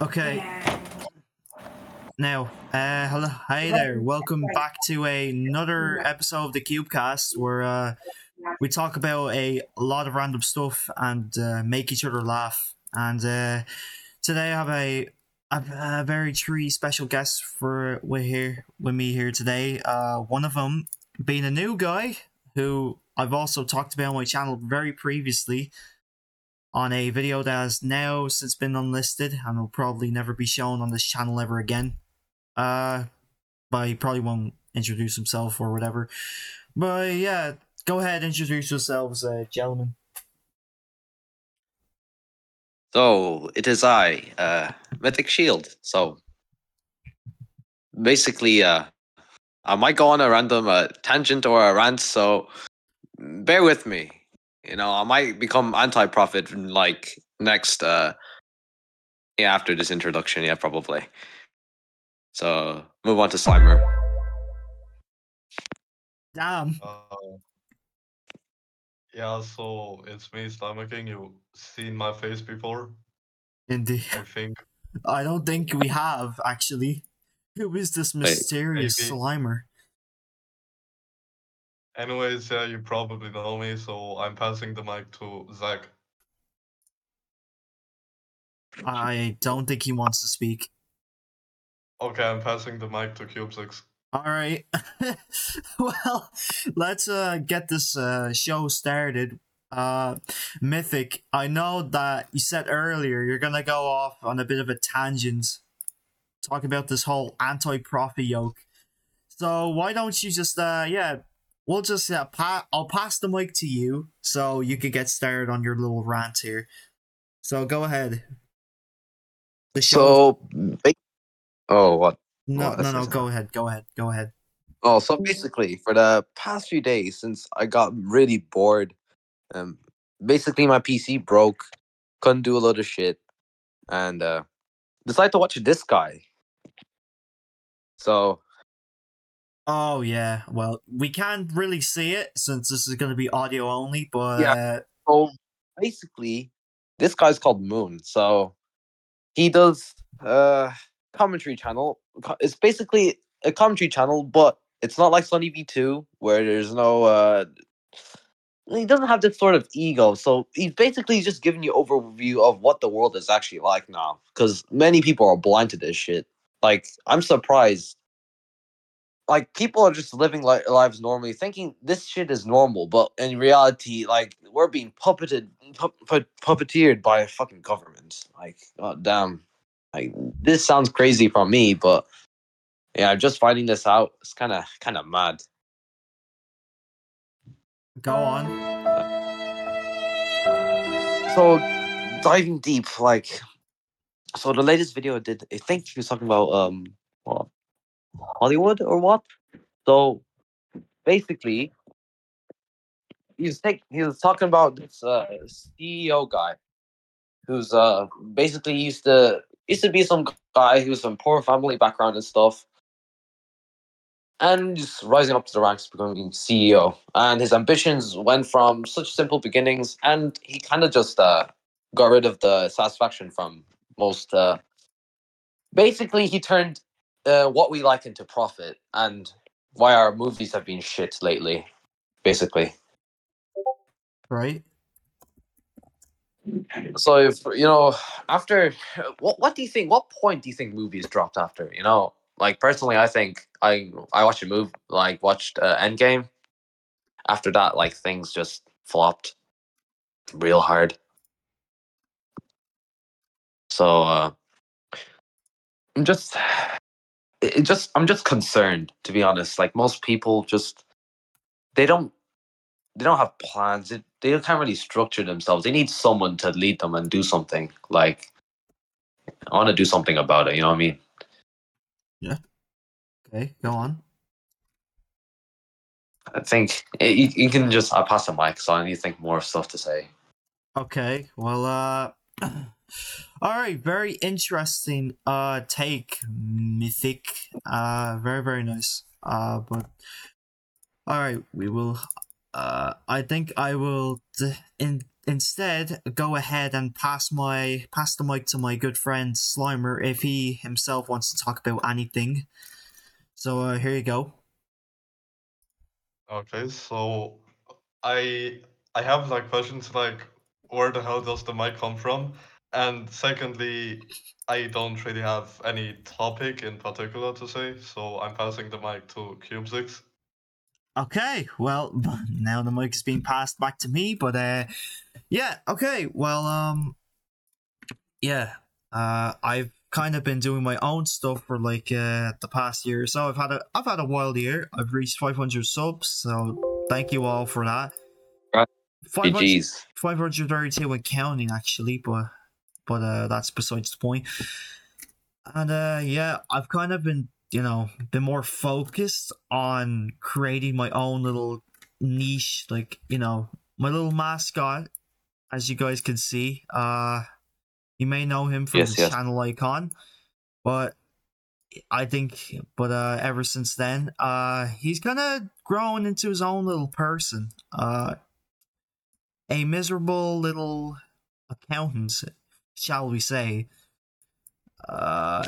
Okay. Now, uh, hello, hi there. Welcome back to another episode of the CubeCast, where uh, we talk about a lot of random stuff and uh, make each other laugh. And uh, today I have a, a, a very three special guests for with here with me here today. Uh, one of them being a new guy who I've also talked about on my channel very previously on a video that has now since been unlisted and will probably never be shown on this channel ever again. Uh, but he probably won't introduce himself or whatever. But yeah, go ahead, introduce yourselves, uh, gentlemen. So it is I, uh, Mythic Shield. So basically, uh, I might go on a random uh, tangent or a rant. So bear with me. You know, I might become anti-profit like next. Uh, yeah, after this introduction, yeah, probably. So move on to Slimer. Damn. Uh, yeah, so it's me, Slimer King. You've seen my face before, Indeed. I think. I don't think we have, actually. Who is this mysterious maybe. Slimer? Anyways, yeah, you probably know me, so I'm passing the mic to Zach. I don't think he wants to speak. Okay, I'm passing the mic to Cube Six. All right. well, let's uh, get this uh, show started. Uh, Mythic, I know that you said earlier you're gonna go off on a bit of a tangent, talk about this whole anti-profit yoke. So why don't you just uh, yeah, we'll just uh, pa- I'll pass the mic to you so you can get started on your little rant here. So go ahead. The show. So, ba- oh, what? no, oh, no, no. Go ahead. Go ahead. Go ahead. Oh, so basically, for the past few days, since I got really bored, um, basically my PC broke, couldn't do a lot of shit, and uh, decided to watch this guy. So Oh yeah. Well, we can't really see it since this is going to be audio only. But Yeah. So basically, this guy's called Moon. So he does uh commentary channel. It's basically a commentary channel, but it's not like Sunny V2 where there's no uh he doesn't have this sort of ego. So he's basically just giving you overview of what the world is actually like now. Because many people are blind to this shit. Like I'm surprised. Like people are just living li- lives normally, thinking this shit is normal, but in reality, like we're being puppeted, pu- pu- puppeteered by a fucking government. Like, god damn, like this sounds crazy from me, but yeah, I'm just finding this out, it's kind of kind of mad. go on. So diving deep, like, so the latest video I did, I think he was talking about um, what, Hollywood or what? So basically, he's take, he was talking about this uh, CEO guy, who's uh basically used to used to be some guy who's from poor family background and stuff, and just rising up to the ranks, becoming CEO. And his ambitions went from such simple beginnings, and he kind of just uh got rid of the satisfaction from most. Uh, basically, he turned uh, what we like into profit, and why our movies have been shit lately. Basically, Right. so if you know after what what do you think? What point do you think movies dropped after? You know, like personally, I think I I watched a movie like watched uh, Endgame. After that, like things just flopped real hard. So uh, I'm just it just I'm just concerned to be honest. Like most people just they don't they don't have plans. They, they can't really structure themselves. They need someone to lead them and do something. Like I want to do something about it. You know what I mean? Yeah. Okay. Go on. I think eh, you, you can just I'll pass the mic, so I need to think more stuff to say. Okay. Well. Uh. All right. Very interesting. Uh. Take mythic. Uh. Very very nice. Uh. But. All right. We will. Uh. I think I will. D- in instead go ahead and pass my pass the mic to my good friend Slimer if he himself wants to talk about anything. So uh, here you go. Okay, so I I have like questions like where the hell does the mic come from? And secondly, I don't really have any topic in particular to say, so I'm passing the mic to Cube6. Okay, well now the mic is being passed back to me, but uh, yeah, okay, well um, yeah, uh, I've kind of been doing my own stuff for like uh the past year so. I've had a I've had a wild year. I've reached 500 subs, so thank you all for that. Right. 500 GG's. 532 and counting actually, but but uh that's besides the point. And uh yeah, I've kind of been, you know, been more focused on creating my own little niche, like, you know, my little mascot, as you guys can see. Uh you may know him from Yes, his yes. channel icon, but I think but uh ever since then, uh he's kinda grown into his own little person. Uh a miserable little accountant, shall we say. Uh,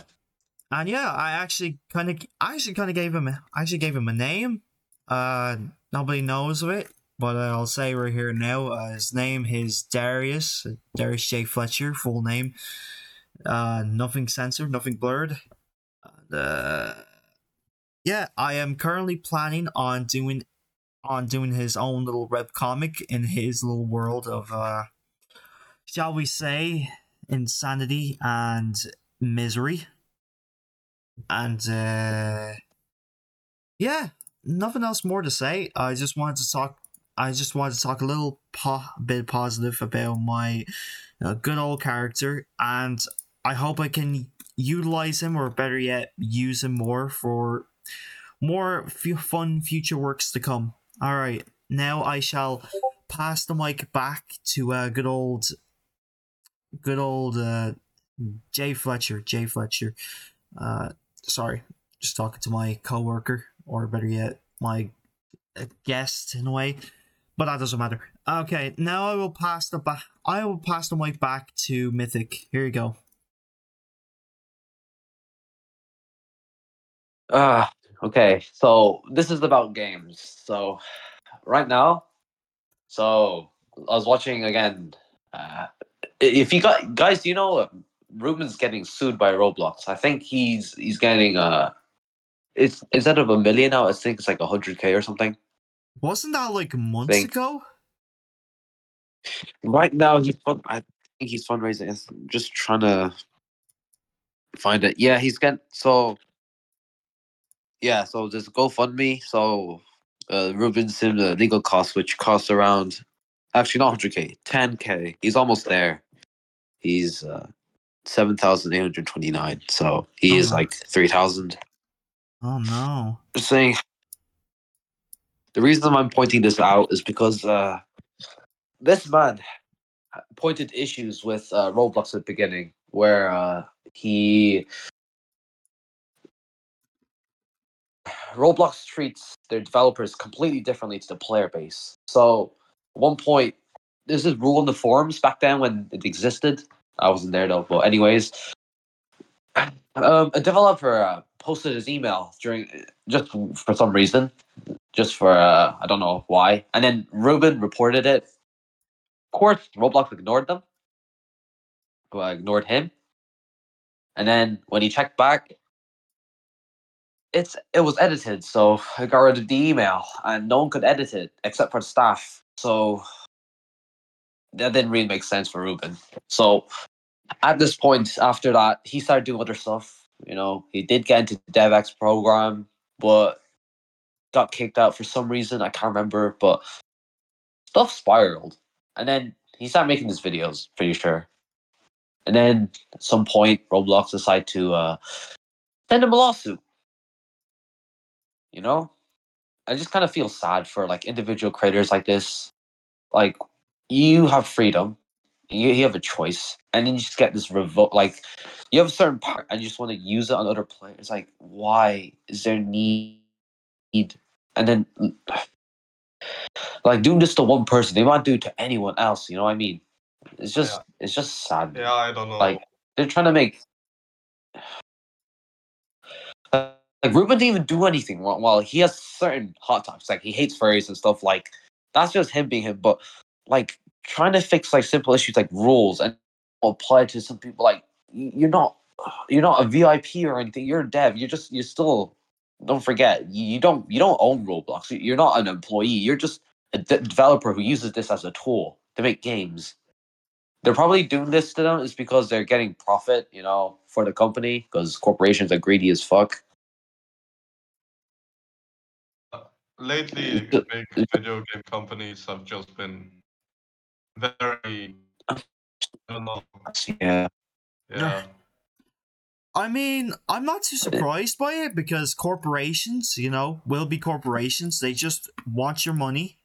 and yeah, I actually kind of, I actually kind of gave him, I actually gave him a name. Uh, nobody knows of it, but I'll say right here now. Uh, his name is Darius, Darius J Fletcher, full name. Uh, nothing censored, nothing blurred. Uh, yeah, I am currently planning on doing on doing his own little web comic in his little world of uh shall we say insanity and misery. And uh yeah nothing else more to say. I just wanted to talk i just wanted to talk a little po- bit positive about my uh, good old character. And i hope i can utilize him or better yet use him more for more f- fun future works to come. All right, now I shall pass the mic back to uh, good old, good old uh, Jay Fletcher. Jay Fletcher. Uh, sorry, just talking to my coworker, or better yet, my uh, guest in a way. But that doesn't matter. Okay, now I will pass the ba- I will pass the mic back to Mythic. Here you go. Ah, okay. So this is about games. So right now, so I was watching again. Uh, if you got guys, do you know Ruben's getting sued by Roblox? I think he's he's getting uh, it's instead of a million now, I think it's like a hundred k or something. Wasn't that like months ago? Right now, he's fun- I think he's fundraising. It's- just trying to find it. Yeah, he's getting so. Yeah, so there's GoFundMe. So uh, Ruben's in the legal costs, which costs around, actually not 100k, 10k. He's almost there. He's uh, 7,829. So he is Oh. like 3,000. Oh no. Just saying. The reason I'm pointing this out is because uh, this man pointed issues with uh, Roblox at the beginning, where uh, he Roblox treats their developers completely differently to the player base. So, at one point, there's this rule in the forums back then when it existed. I wasn't there though, but anyways, um, a developer uh, posted his email during just for some reason, just for uh, I don't know why, and then Ruben reported it. Of course, Roblox ignored them. Well, ignored him, and then when he checked back, it's it was edited, so I got rid of the email, and no one could edit it except for the staff. So that didn't really make sense for Ruben. So at this point, after that, he started doing other stuff. You know, he did get into the DevEx program, but got kicked out for some reason. I can't remember, but stuff spiraled. And then he started making these videos, pretty sure. And then at some point, Roblox decided to uh, send him a lawsuit. You know, I just kind of feel sad for like individual creators like this. Like, you have freedom, you, you have a choice, and then you just get this revolt. Like, you have a certain part, and you just want to use it on other players. Like, why is there need? And then like doing this to one person, they might do it to anyone else. You know what I mean? It's just it's just sad. Yeah, I don't know. Like they're trying to make like Ruben didn't even do anything wrong. Well, he has certain hot topics, like he hates furries and stuff. Like that's just him being him. But like trying to fix like simple issues like rules and apply to some people, like you're not you're not a VIP or anything. You're a dev. You're just you're still. Don't forget, you don't you don't own Roblox. You- You're not an employee. You're just a de- developer who uses this as a tool to make games. They're probably doing this to them is because they're getting profit, you know, for the company because corporations are greedy as fuck. lately, big video game companies have just been very. I don't know. Yeah. Yeah. I mean, I'm not too surprised by it because corporations, you know, will be corporations. They just want your money.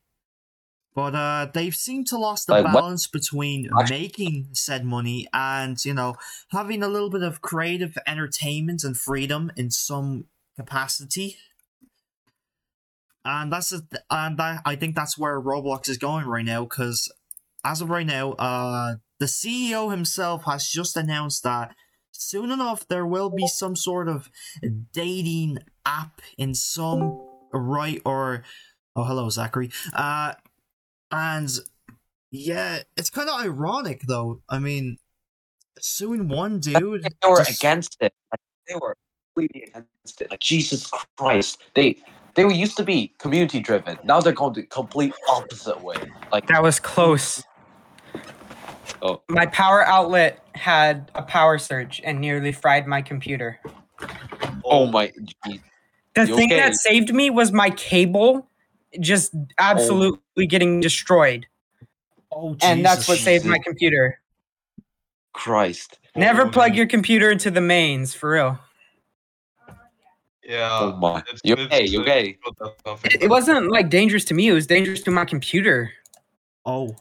But uh they've seemed to lost the Like, what- balance between Actu- making said money and, you know, having a little bit of creative entertainment and freedom in some capacity. And that's a, and that, I think that's where Roblox is going right now because as of right now, uh the CEO himself has just announced that soon enough there will be some sort of dating app in some right or oh hello Zachary uh and yeah it's kind of ironic though I mean soon one dude They were just- against it. Like, they were completely against it. Like Jesus Christ. They they were used to be community driven. Now they're going the complete opposite way. Like That was close. Oh. My power outlet had a power surge and nearly fried my computer. oh my geez. The You thing okay? that saved me was my cable just absolutely oh. getting destroyed. oh and that's what saved my computer. Christ. Never Oh, plug man. your computer into the mains, for real. Yeah. oh my. it's- You it's- okay? You it's okay? good that nothing It, it wasn't like dangerous to me, it was dangerous to my computer. oh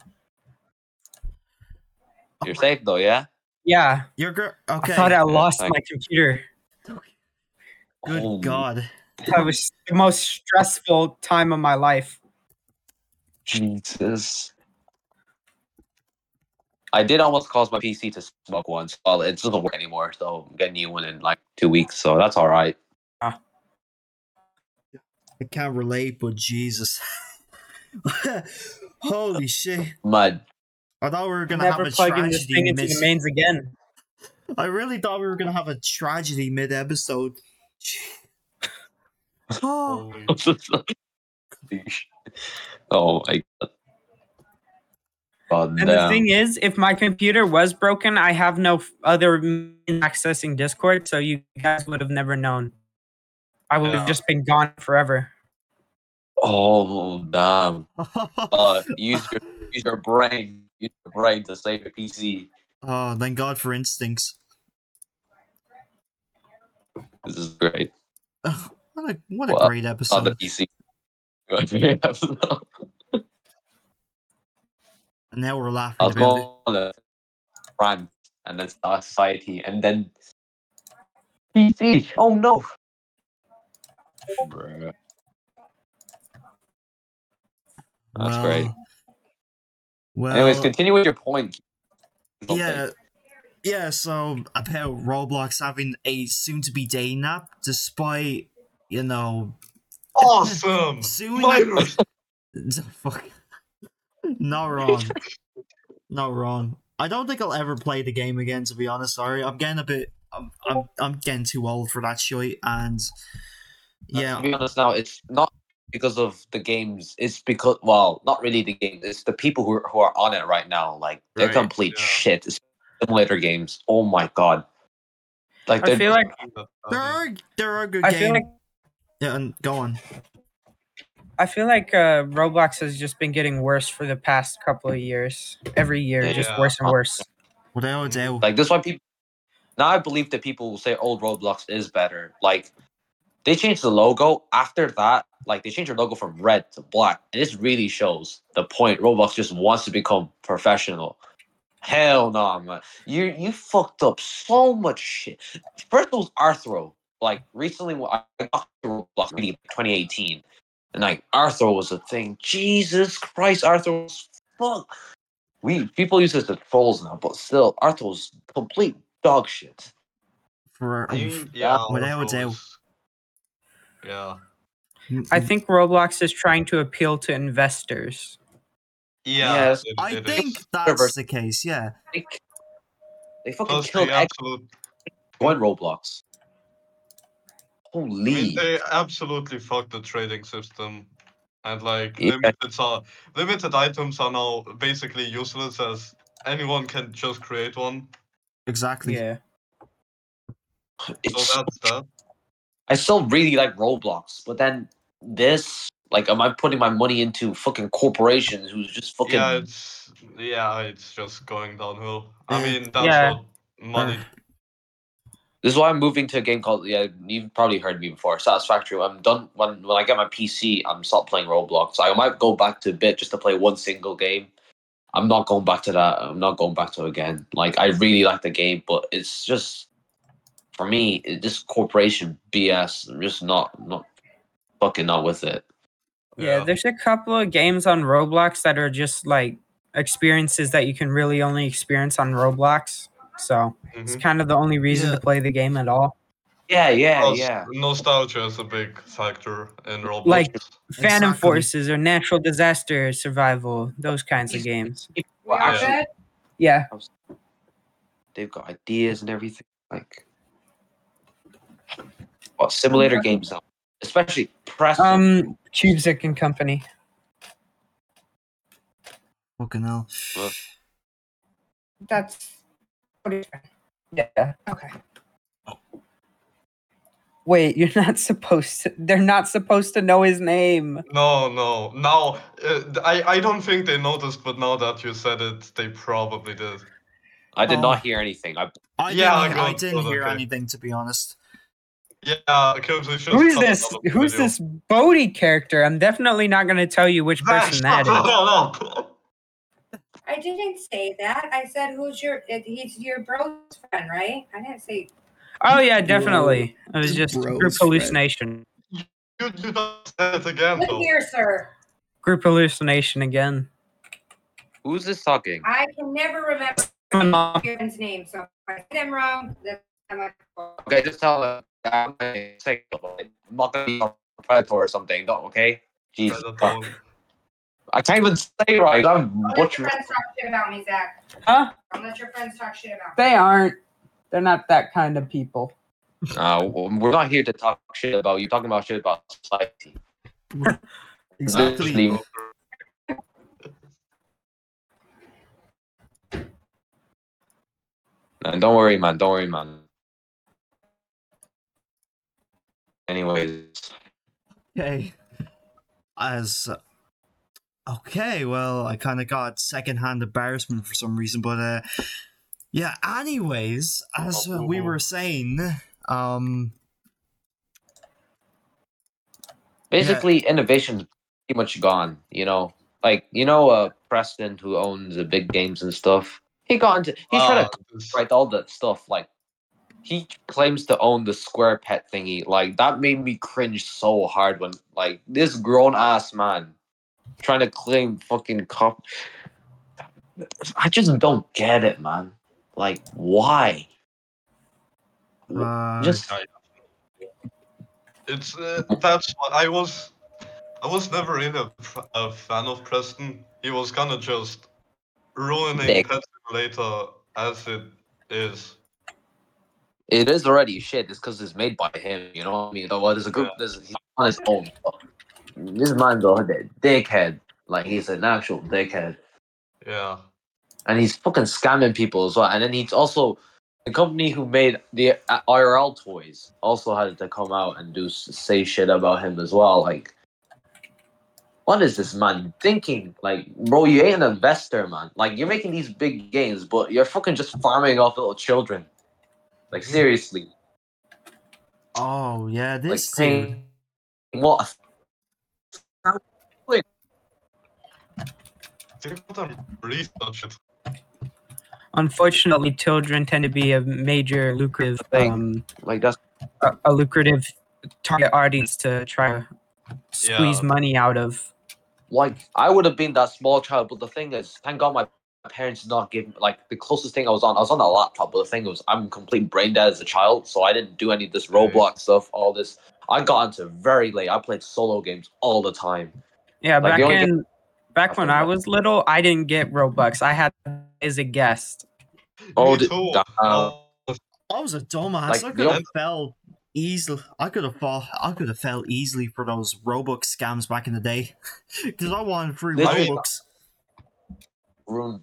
You're safe though, yeah? Yeah. you're good okay I thought I lost thank- my computer. good Oh, God That was the most stressful time of my life. Jesus. I did almost cause my PC to smoke once. Well, it doesn't work anymore, so I'm getting a new one in like two weeks, so that's all right. Ah. I can't relate but Jesus holy shit Mud. I thought we were gonna have a plugging this tragedy thing into mid- the mains again. I really thought we were gonna have a tragedy mid episode. oh, Holy- oh my god. God And the damn. thing is, if my computer was broken, I have no f- other means accessing Discord, so you guys would have never known. I would Yeah. have just been gone forever. Oh damn. Uh, use your use your brain. Use your brain to save your PC. oh, thank God for instincts. This is great. Ugh, what a what a Well, great episode. On the. PC. And now we're laughing I was about it. going and then Star Society and then PC. Oh no. Bruh. That's great. Well, Well, Anyways, continue with your point. yeah, yeah. So about Roblox having a soon-to-be day nap, despite you know Awesome. soon. Virus. Fuck. Not wrong. Not wrong. I don't think I'll ever play the game again. To be honest, sorry. I'm getting a bit. I'm. I'm, I'm getting too old for that shit. And yeah. To yeah, be honest, now it's not because of the games. It's because well, not really the game. It's the people who are, who are on it right now. Like they're Right, complete yeah. shit. It's simulator games. Oh my god. Like I they're feel like there are there are good I games. feel like yeah, and go on. I feel like uh, Roblox has just been getting worse for the past couple of years. Every year, just Yeah. worse and worse. Without a doubt. Like this is why people now I believe that people will say old Roblox is better. Like they changed the logo after that. Like they changed their logo from red to black, and this really shows the point. Roblox just wants to become professional. Hell no, man! You you fucked up so much shit. First it was Rthro. Like recently, I got Roblox, really 2018. And like Rthro was a thing. Jesus Christ, Rthro was fuck. We people use this as trolls now, but still, Rthro was complete dog shit. For I mean, yeah, without a of doubt. Course. Yeah. I think Roblox is trying to appeal to investors. Yeah. Yes, it- I it think is. that's the case. Yeah. They, they fucking Plus, killed they X absolute, one Roblox. I Holy. mean, they absolutely fucked the trading system. And like Yeah. limited are limited items are now basically useless as anyone can just create one. Exactly. Yeah. So it's, that's that. I still really like Roblox, but then this, like, am I putting my money into fucking corporations who's just fucking? Yeah, it's yeah, it's just going downhill. I Uh, mean, that's yeah. what money. This is why I'm moving to a game called yeah. You've probably heard me before. Satisfactory. I'm done when when I get my PC. I'm stop playing Roblox. I might go back to a bit just to play one single game. I'm not going back to that. I'm not going back to it again. Like I really like the game, but it's just for me. This corporation BS. I'm just not not fucking not with it. Yeah, there's a couple of games on Roblox that are just like experiences that you can really only experience on Roblox. So it's Mhm. kind of the only reason Yeah. to play the game at all. Yeah, yeah, Plus, yeah. Nostalgia is a big factor in Roblox. Like- Phantom Exactly. Forces or Natural Disaster Survival, those kinds of games. We Well, are Yeah. Yeah. They've got ideas and everything. Like, what simulator games now, especially press. Um, Cubezik and Company. Fucking hell. That's what is Yeah. okay. Wait, you're not supposed to. They're not supposed to know his name. no, no. Now, uh, I I don't think they noticed, but now that you said it, they probably did. I did Oh. not hear anything. I I Yeah, didn't, I good, didn't good, hear okay. anything to be honest. Yeah, because they should. Who's this? out Who's this Bodhi character? I'm definitely not going to tell you which person that is. no, no, no. I didn't say that. I said who's your he's your bro's friend, right? I didn't say Oh yeah, definitely. It was just Bros, group Fred. hallucination. You, you just said it again, look though. here, sir. Group hallucination again. who's this talking? I can never remember My mom. your friend's name, so if I say them wrong, that's my fault. Okay, just tell him. I'm gonna say I'm not gonna be a predator or something. Don't okay? Jesus, Predator. I can't even say right. I'm Don't let butchering. your friends talk shit about me, Zach. Huh? Don't let your friends talk shit about me. They aren't. They're not that kind of people. Uh, we're not here to talk shit about you. Talking about shit about society. Exactly. Literally, Man, don't worry, man. Don't worry, man. Anyways, Okay. As okay, well, I kind of got secondhand embarrassment for some reason, but uh, yeah. Anyways, as uh, we were saying, um, basically, innovation's pretty much gone. You know, like you know, uh, Preston, who owns the big games and stuff. He got into. He's trying Ah, to write all that stuff. Like he claims to own the square pet thingy. Like that made me cringe so hard when like this grown ass man trying to claim fucking cop. I just don't get it, man. Like why? uh, Just It's uh, that's what I was. I was never really a fan of Preston. He was kind of just ruining Dick. Pet Simulator as it is. It is already shit. It's because it's made by him. You know what I mean? Though there's a group. There's he's on his own. This man's a dickhead. Like he's an actual dickhead. Yeah. and he's fucking scamming people as well. And then he's also the company who made the uh, IRL toys also had to come out and do say shit about him as well. Like, what is this man thinking? Like, bro, you ain't an investor, man. Like, you're making these big games, but you're fucking just farming off little children. Like, seriously, oh yeah, like this dude. paying what? They put them research it. Unfortunately, children tend to be a major lucrative, Thing. um, Like that's a, a lucrative target audience to try to squeeze Yeah. money out of. like I would have been that small child, but the thing is, thank God my parents did not give like the closest thing I was on. I was on a laptop, but the thing was, I'm complete brain dead as a child, so I didn't do any of this Right. Roblox stuff. All this, I got into very late. I played solo games all the time. Yeah, Like, back the only in back when I was little, I didn't get Robux. I had as a guest. Oh, Me d- uh, Oh, I was a dumbass. Like, I could have fell easily. I could have fall. I could have fell easily for those Robux scams back in the day, because I wanted free Literally. Robux. Ruined.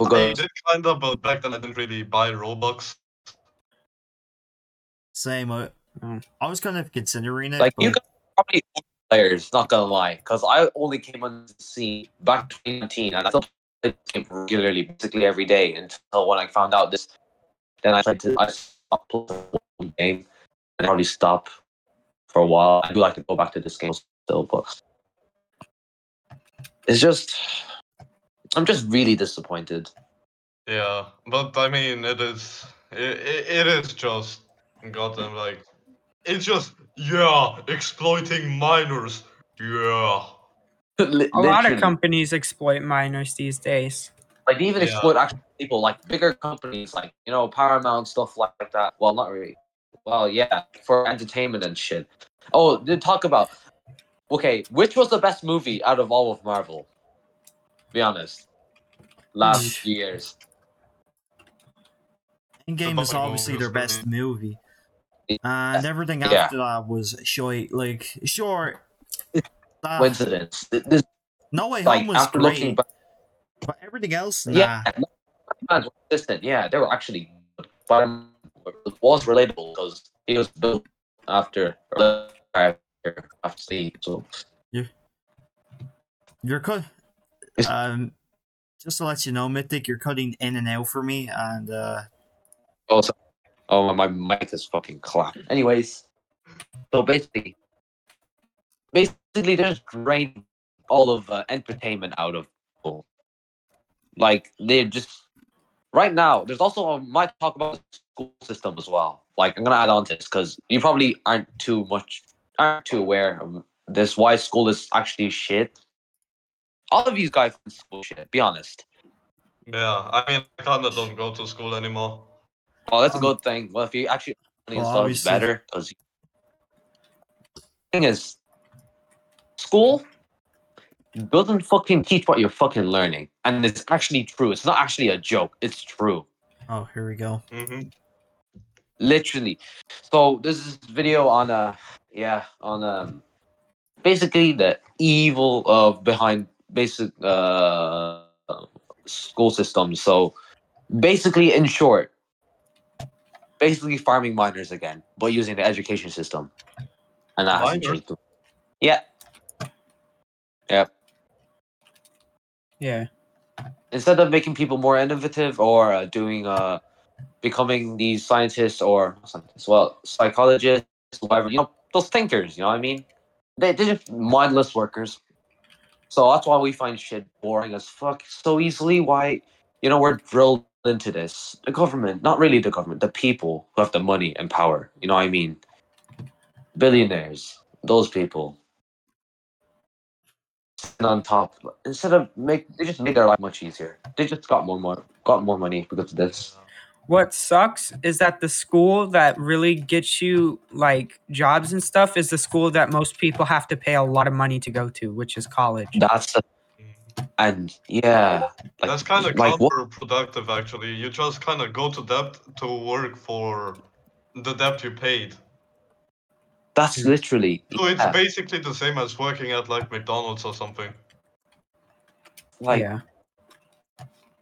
I did kind of, but back then I didn't really buy Robux. Same. I, Mm. I was kind of considering it. like but you guys probably players, not gonna lie, because I only came on the scene back in 2019, and I still played this game regularly, basically every day until when I found out this. Then I tried to I stopped playing the game and probably stop for a while. I do like to go back to this game still, but it's just I'm just really disappointed. Yeah, but I mean, it is, it, it is just, goddamn, like, it's just, yeah, exploiting minors. Yeah. Li- A lot of companies exploit minors these days. like they even Yeah. exploit actual people like bigger companies like you know paramount stuff like that well not really well yeah for entertainment and shit oh they talk about okay which was the best movie out of all of marvel be honest last years Endgame is obviously their movies, best movie, and everything Yeah. after that was shite. Like, sure, uh, coincidence Th- this No Way like Home was after looking great, back but everything else, nah. yeah Batman was consistent yeah they were actually good. but it was relatable because he was built after after after Steve, so You're cut. Um, just to let you know, Mythic, you're cutting in and out for me, and uh, Oh, oh, my mic is fucking clap. Anyways, so basically, basically, they're just draining all of uh, entertainment out of people. Like they're just right now. There's also I might talk about the school system as well. Like I'm gonna add on to this because you probably aren't too much aren't too aware of this. Why school is actually shit. All of these guys in school shit. Be honest. Yeah, I mean, I kinda don't go to school anymore. Oh, that's a Um, good thing. Well, if you actually Well, well, stuff obviously- better because thing is, school doesn't fucking teach what you're fucking learning, and it's actually true. It's not actually a joke. It's true, oh, here we go. hmm literally. So this is video on a yeah on um basically the evil of behind basic uh school system. So basically, in short, basically farming minors again, but using the education system, and that hasn't Minors? changed. Yeah, yep. Yeah. Instead of making people more innovative or uh, doing uh becoming these scientists or scientists, well, psychologists, whatever, you know, those thinkers. You know what I mean? They they're just mindless workers. So that's why we find shit boring as fuck so easily. Why, you know, we're drilled into this. The government, not really the government, the people who have the money and power. You know what I mean? Billionaires, those people. And on top, instead of make, they just made their life much easier. They just got more, more, got more money because of this. What sucks is that the school that really gets you like jobs and stuff is the school that most people have to pay a lot of money to go to, which is college. That's the, mm. and yeah, like, That's kind of like what? counterproductive, actually. You just kind of go to debt to work for the debt you paid. That's literally So it's yeah, basically the same as working at like McDonald's or something. like yeah.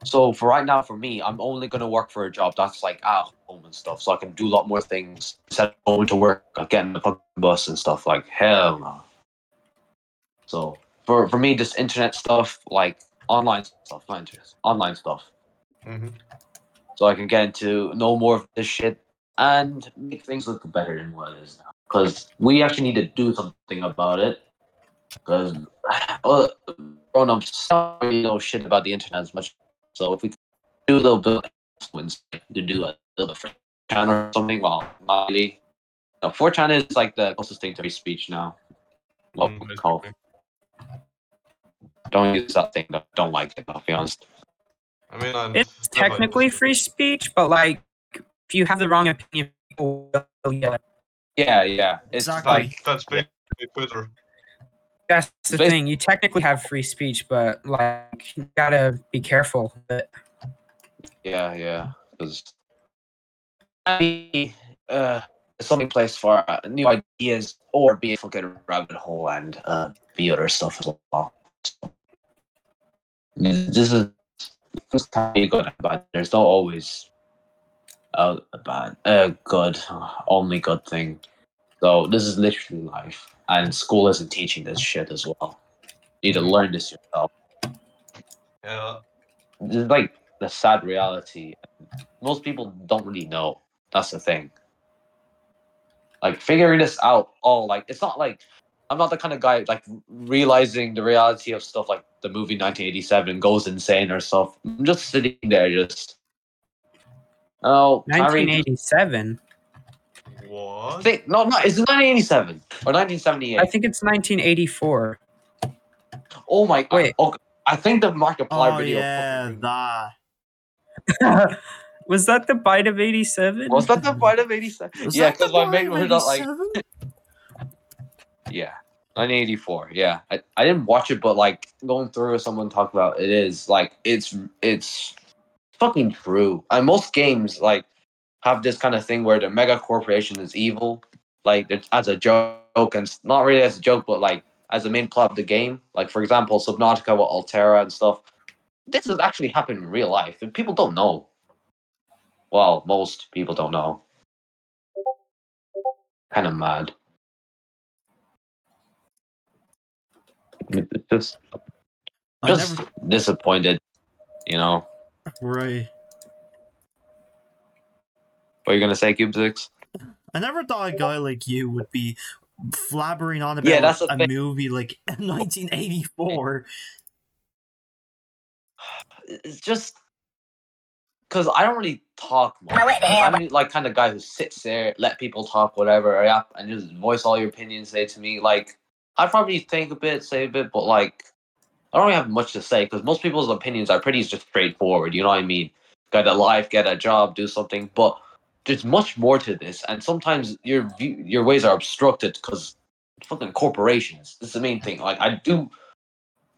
So for right now, for me, I'm only gonna work for a job that's like at home and stuff, so I can do a lot more things instead of going to work, getting the fucking bus and stuff. Like hell no. So for for me, just internet stuff, like online stuff, not internet, online stuff, hmm so I can get into know more of this shit and make things look better than what it is now. Because we actually need to do something about it. Because uh, grown ups don't really know shit about the internet as much. So if we do a little bit influence to do a little bit for chan or something, well, not really. No, 4chan is like the closest thing to free speech now. Well, Mm, call. Don't use that thing. Don't, don't like it. I'll be honest. I mean, I'm It's never technically used free speech, but like if you have the wrong opinion, people will yell Yeah, yeah. It's Exactly. like That's basically Twitter. That's the Bas- thing. You technically have free speech, but like you gotta be careful. But yeah, yeah. Because uh, something place for uh, new ideas or be able get a fucking rabbit hole and uh, be other stuff as well. So, this is this can be good and bad. There's not always a bad, a good, only good thing. So this is literally life, and school isn't teaching this shit as well. You need to learn this yourself. Yeah, this is like the sad reality. Most people don't really know. That's the thing. Like figuring this out. Oh, like it's not like I'm not the kind of guy like realizing the reality of stuff like the movie 1987 goes insane or stuff. I'm just sitting there, just oh, 1987 was. I think, no, no, it's 1987 or 1978. I think it's 1984. Oh my god! Wait. Oh, I think the Markiplier oh, video. Yeah, the. was that the bite of 87? Was that the bite of 87? Yeah, because my mate was not like. yeah. 1984 yeah I, I didn't watch it but like going through someone talked about it is like it's it's fucking true and most games like have this kind of thing where the mega corporation is evil, like as a joke and not really as a joke, but like as a main plot of the game. Like for example, Subnautica with Alterra and stuff. This has actually happened in real life, and people don't know. Well, most people don't know. Kind of mad. Just just never. disappointed, you know. Right. What are you gonna say, Cube Six? I never thought a guy like you would be flabbering on about Yeah, that's the a movie like 1984. It's just because I don't really talk much. I'm the, like kind of guy who sits there, let people talk, whatever, yeah, and just voice all your opinions. Say to me, like I probably think a bit, say a bit, but like I don't really have much to say because most people's opinions are pretty just straightforward. You know what I mean? Get a life, get a job, do something, but there's much more to this, and sometimes your view, your ways are obstructed because fucking corporations. This is the main thing. Like I do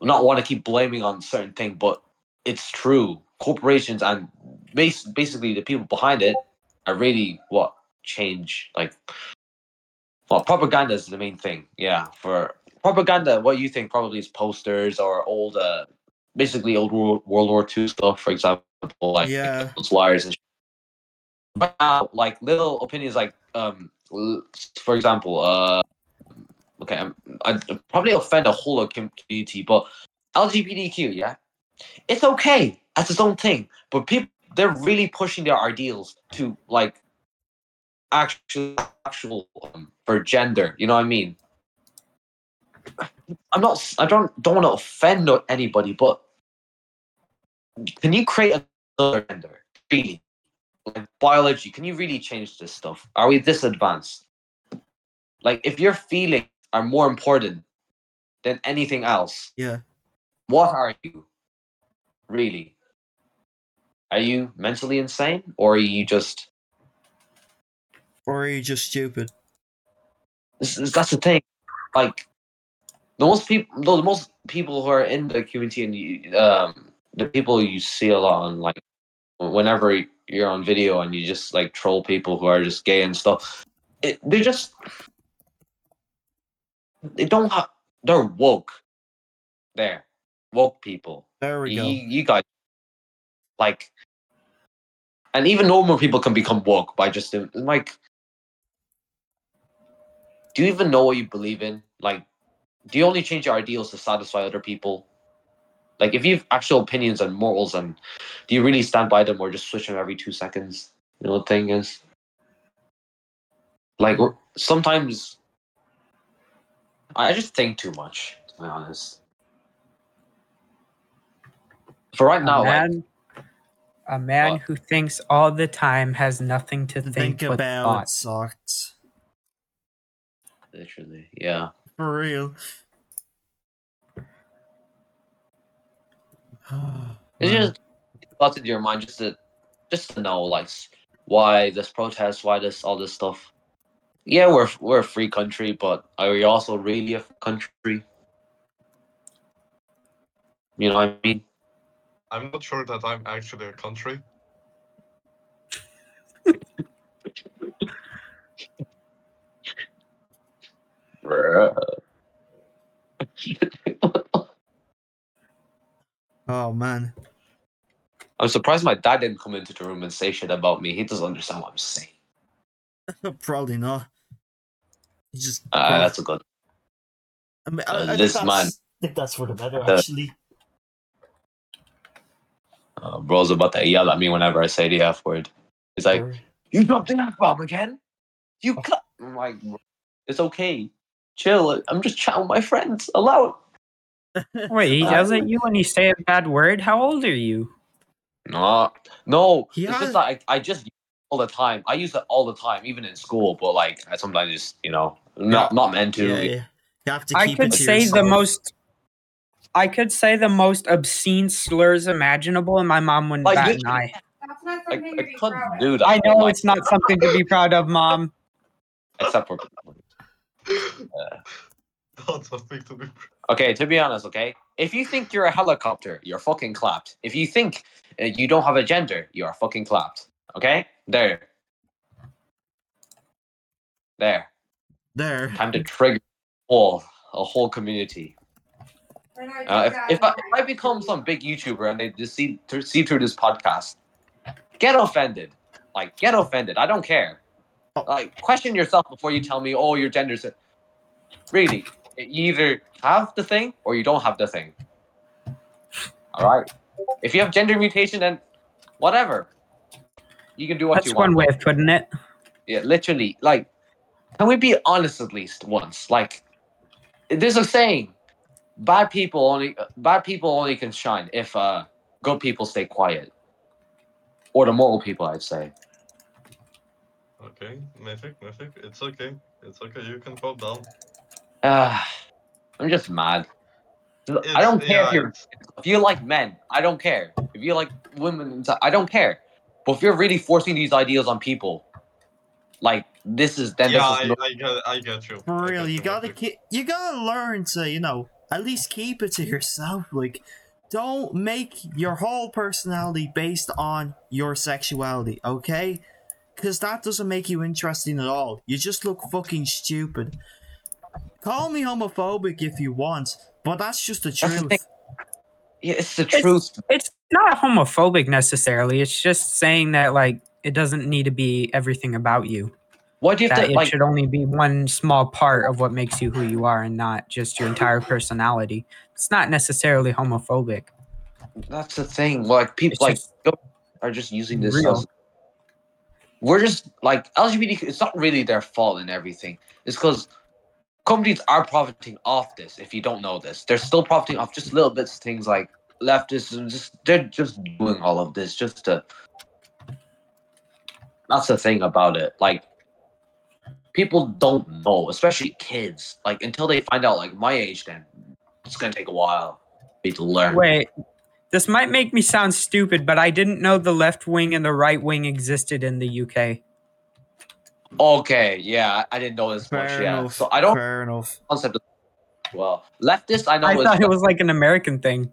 not want to keep blaming on certain thing, but it's true. Corporations and base, basically the people behind it are really what change. Like, well, propaganda is the main thing. Yeah, for propaganda, what you think probably is posters or old, uh, basically old World, World War II stuff, for example, like Yeah. those liars and. Now, like little opinions, like um, for example, uh, okay, I'm, I probably offend a whole community, but LGBTQ, yeah, it's okay as its own thing, but people they're really pushing their ideals to like actual actual um, for gender. You know what I mean? I'm not. I don't don't want to offend anybody, but can you create another gender? Really, like biology? Can you really change this stuff? Are we this advanced? Like, if your feelings are more important than anything else, Yeah. what are you? Really? Are you mentally insane, or are you just? Or are you just stupid? This is, that's the thing. Like, the most people, the most people who are in the community, and you, um, the people you see a lot on, like, whenever you're on video and you just like troll people who are just gay and stuff, it, they're just they don't have they're woke. There, woke people. There we you, go. you guys like and even normal people can become woke by just like do you even know what you believe in like do you only change your ideals to satisfy other people like if you have actual opinions and morals and do you really stand by them or just switch them every two seconds you know what the thing is like sometimes i I just think too much to be honest for right now a like, man, a man What? who thinks all the time has nothing to think, Think about thoughts. sucks. Literally, yeah. For real. It's Man. just thoughts into your mind just to just to know like why this protest, why this all this stuff. Yeah, we're we're a free country, but are we also really a country? You know what I mean? I'm not sure that I'm actually a country. Oh man. I'm surprised my dad didn't come into the room and say shit about me. He doesn't understand what I'm saying. Probably not. You just Uh, that's a good. I, mean, I, uh, I think this that's- man- I think that's for the better Uh, actually. Uh, bro's about to yell at me whenever I say the F word. He's like, Or- You dropped the F bomb again? You cut. I'm like, it's okay. Chill. I'm just chatting with my friends. Allow it. Wait, he Uh, yells at you when you say a bad word? How old are you? No, no. He it's has- just like I just all the time. I use it all the time, even in school. But like, I sometimes just you know, not not meant to. yeah, yeah. You have to I could it to say the most. I could say the most obscene slurs imaginable, and my mom wouldn't Like, bat an eye. That's not I, I couldn't do that. I know like, it's not something to be proud of, mom. except for. Not something to be. Okay, to be honest, okay, if you think you're a helicopter, you're fucking clapped. If you think uh, you don't have a gender, you are fucking clapped. Okay, there, there. there. Time to trigger whole a whole community. Uh, if, if, I, if I become some big YouTuber and they just see, through- see through this podcast, get offended. Like, get offended. I don't care. Oh. Like, question yourself before you tell me, oh, your gender's. a-" Really, you either have the thing or you don't have the thing. All right. If you have gender mutation, then whatever. You can do what That's you one way of putting it. Yeah, literally. Like, can we be honest at least once? Like, there's a saying: bad people only bad people only can shine if uh good people stay quiet, or the moral people, I'd say. Okay, Mythic, Mythic. It's okay. It's okay. You can calm down. Uh, I'm just mad. I don't care yeah, if you're if you like men. I don't care if you like women. I don't care. But if you're really forcing these ideas on people, like this is then Yeah, this I, is no- I get, I get you. For real, get you gotta keep, you gotta learn to, you know, at least keep it to yourself. Like, don't make your whole personality based on your sexuality, okay? Because that doesn't make you interesting at all. You just look fucking stupid. Call me homophobic if you want, but that's just the That's the truth. thing. yeah, it's the truth. It's not homophobic necessarily. It's just saying that like it doesn't need to be everything about you. What do you That to it like? should only be one small part of what makes you who you are, and not just your entire personality. It's not necessarily homophobic. That's the thing. Like people It's like just are just using this real. as we're just like LGBT. It's not really their fault and everything. It's because companies are profiting off this. If you don't know this, they're still profiting off just little bits of things like leftists just they're just doing all of this just to. That's the thing about it. Like people don't know, especially kids. Like until they find out, like my age, then it's gonna take a while to learn. Wait, this might make me sound stupid, but I didn't know the left wing and the right wing existed in the UK. Okay, yeah, I I didn't know this much. Fair Yeah, enough. so I don't Fair enough. concept of well leftist. I know I is thought it was like an American thing.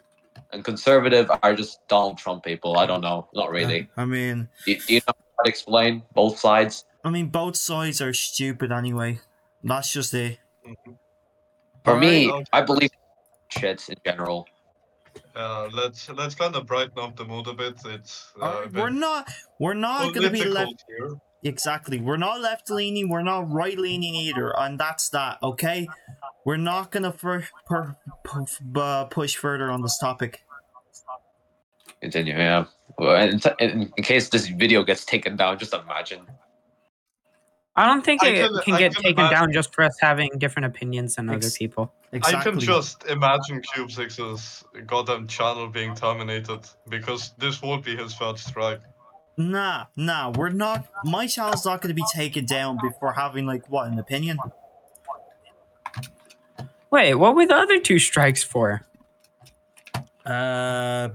and conservative are just Donald Trump people. I don't know, not really. I mean, Do, do you know how to explain both sides? I mean, both sides are stupid anyway. That's just it. For me, Alright, I believe shit in general. Uh, let's let's kind of brighten up the mood a bit. It's uh, a Alright, we're not. We're not gonna be left. here. Exactly. We're not left leaning. We're not right leaning either, and that's that. Okay. We're not gonna fur- per- pu- uh, push further on this topic. Continue, yeah. Well, in, in, in case this video gets taken down, just imagine. I don't think I it can- can, get can taken imagine- down just for us having different opinions than other people. Exactly. I can just imagine Cube Six's goddamn channel being terminated because this won't be his first strike. Nah, nah. We're not. My channel's not gonna be taken down before having like what an opinion. Wait, what were the other two strikes for? Uh,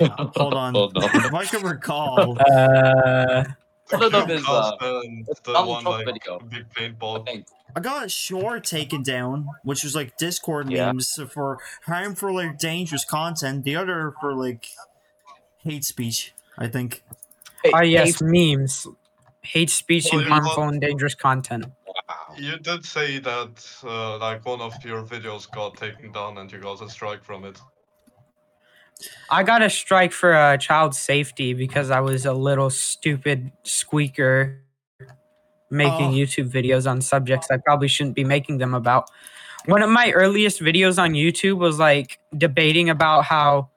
hold on. Oh, no. If I can recall, Uh, One of them is uh, the, the one like video. big I paintball. think. I got a short taken down, which was like Discord Yeah. memes for harmful or dangerous content. The other for like hate speech. I think. Hey, oh yes, memes, hate speech, Well, and harmful what? and dangerous content. wow. You did say that uh, like one of your videos got taken down and you got a strike from it. I got a strike for uh, child safety because I was a little stupid squeaker making Oh. YouTube videos on subjects I probably shouldn't be making them about. One of my earliest videos on YouTube was like debating about how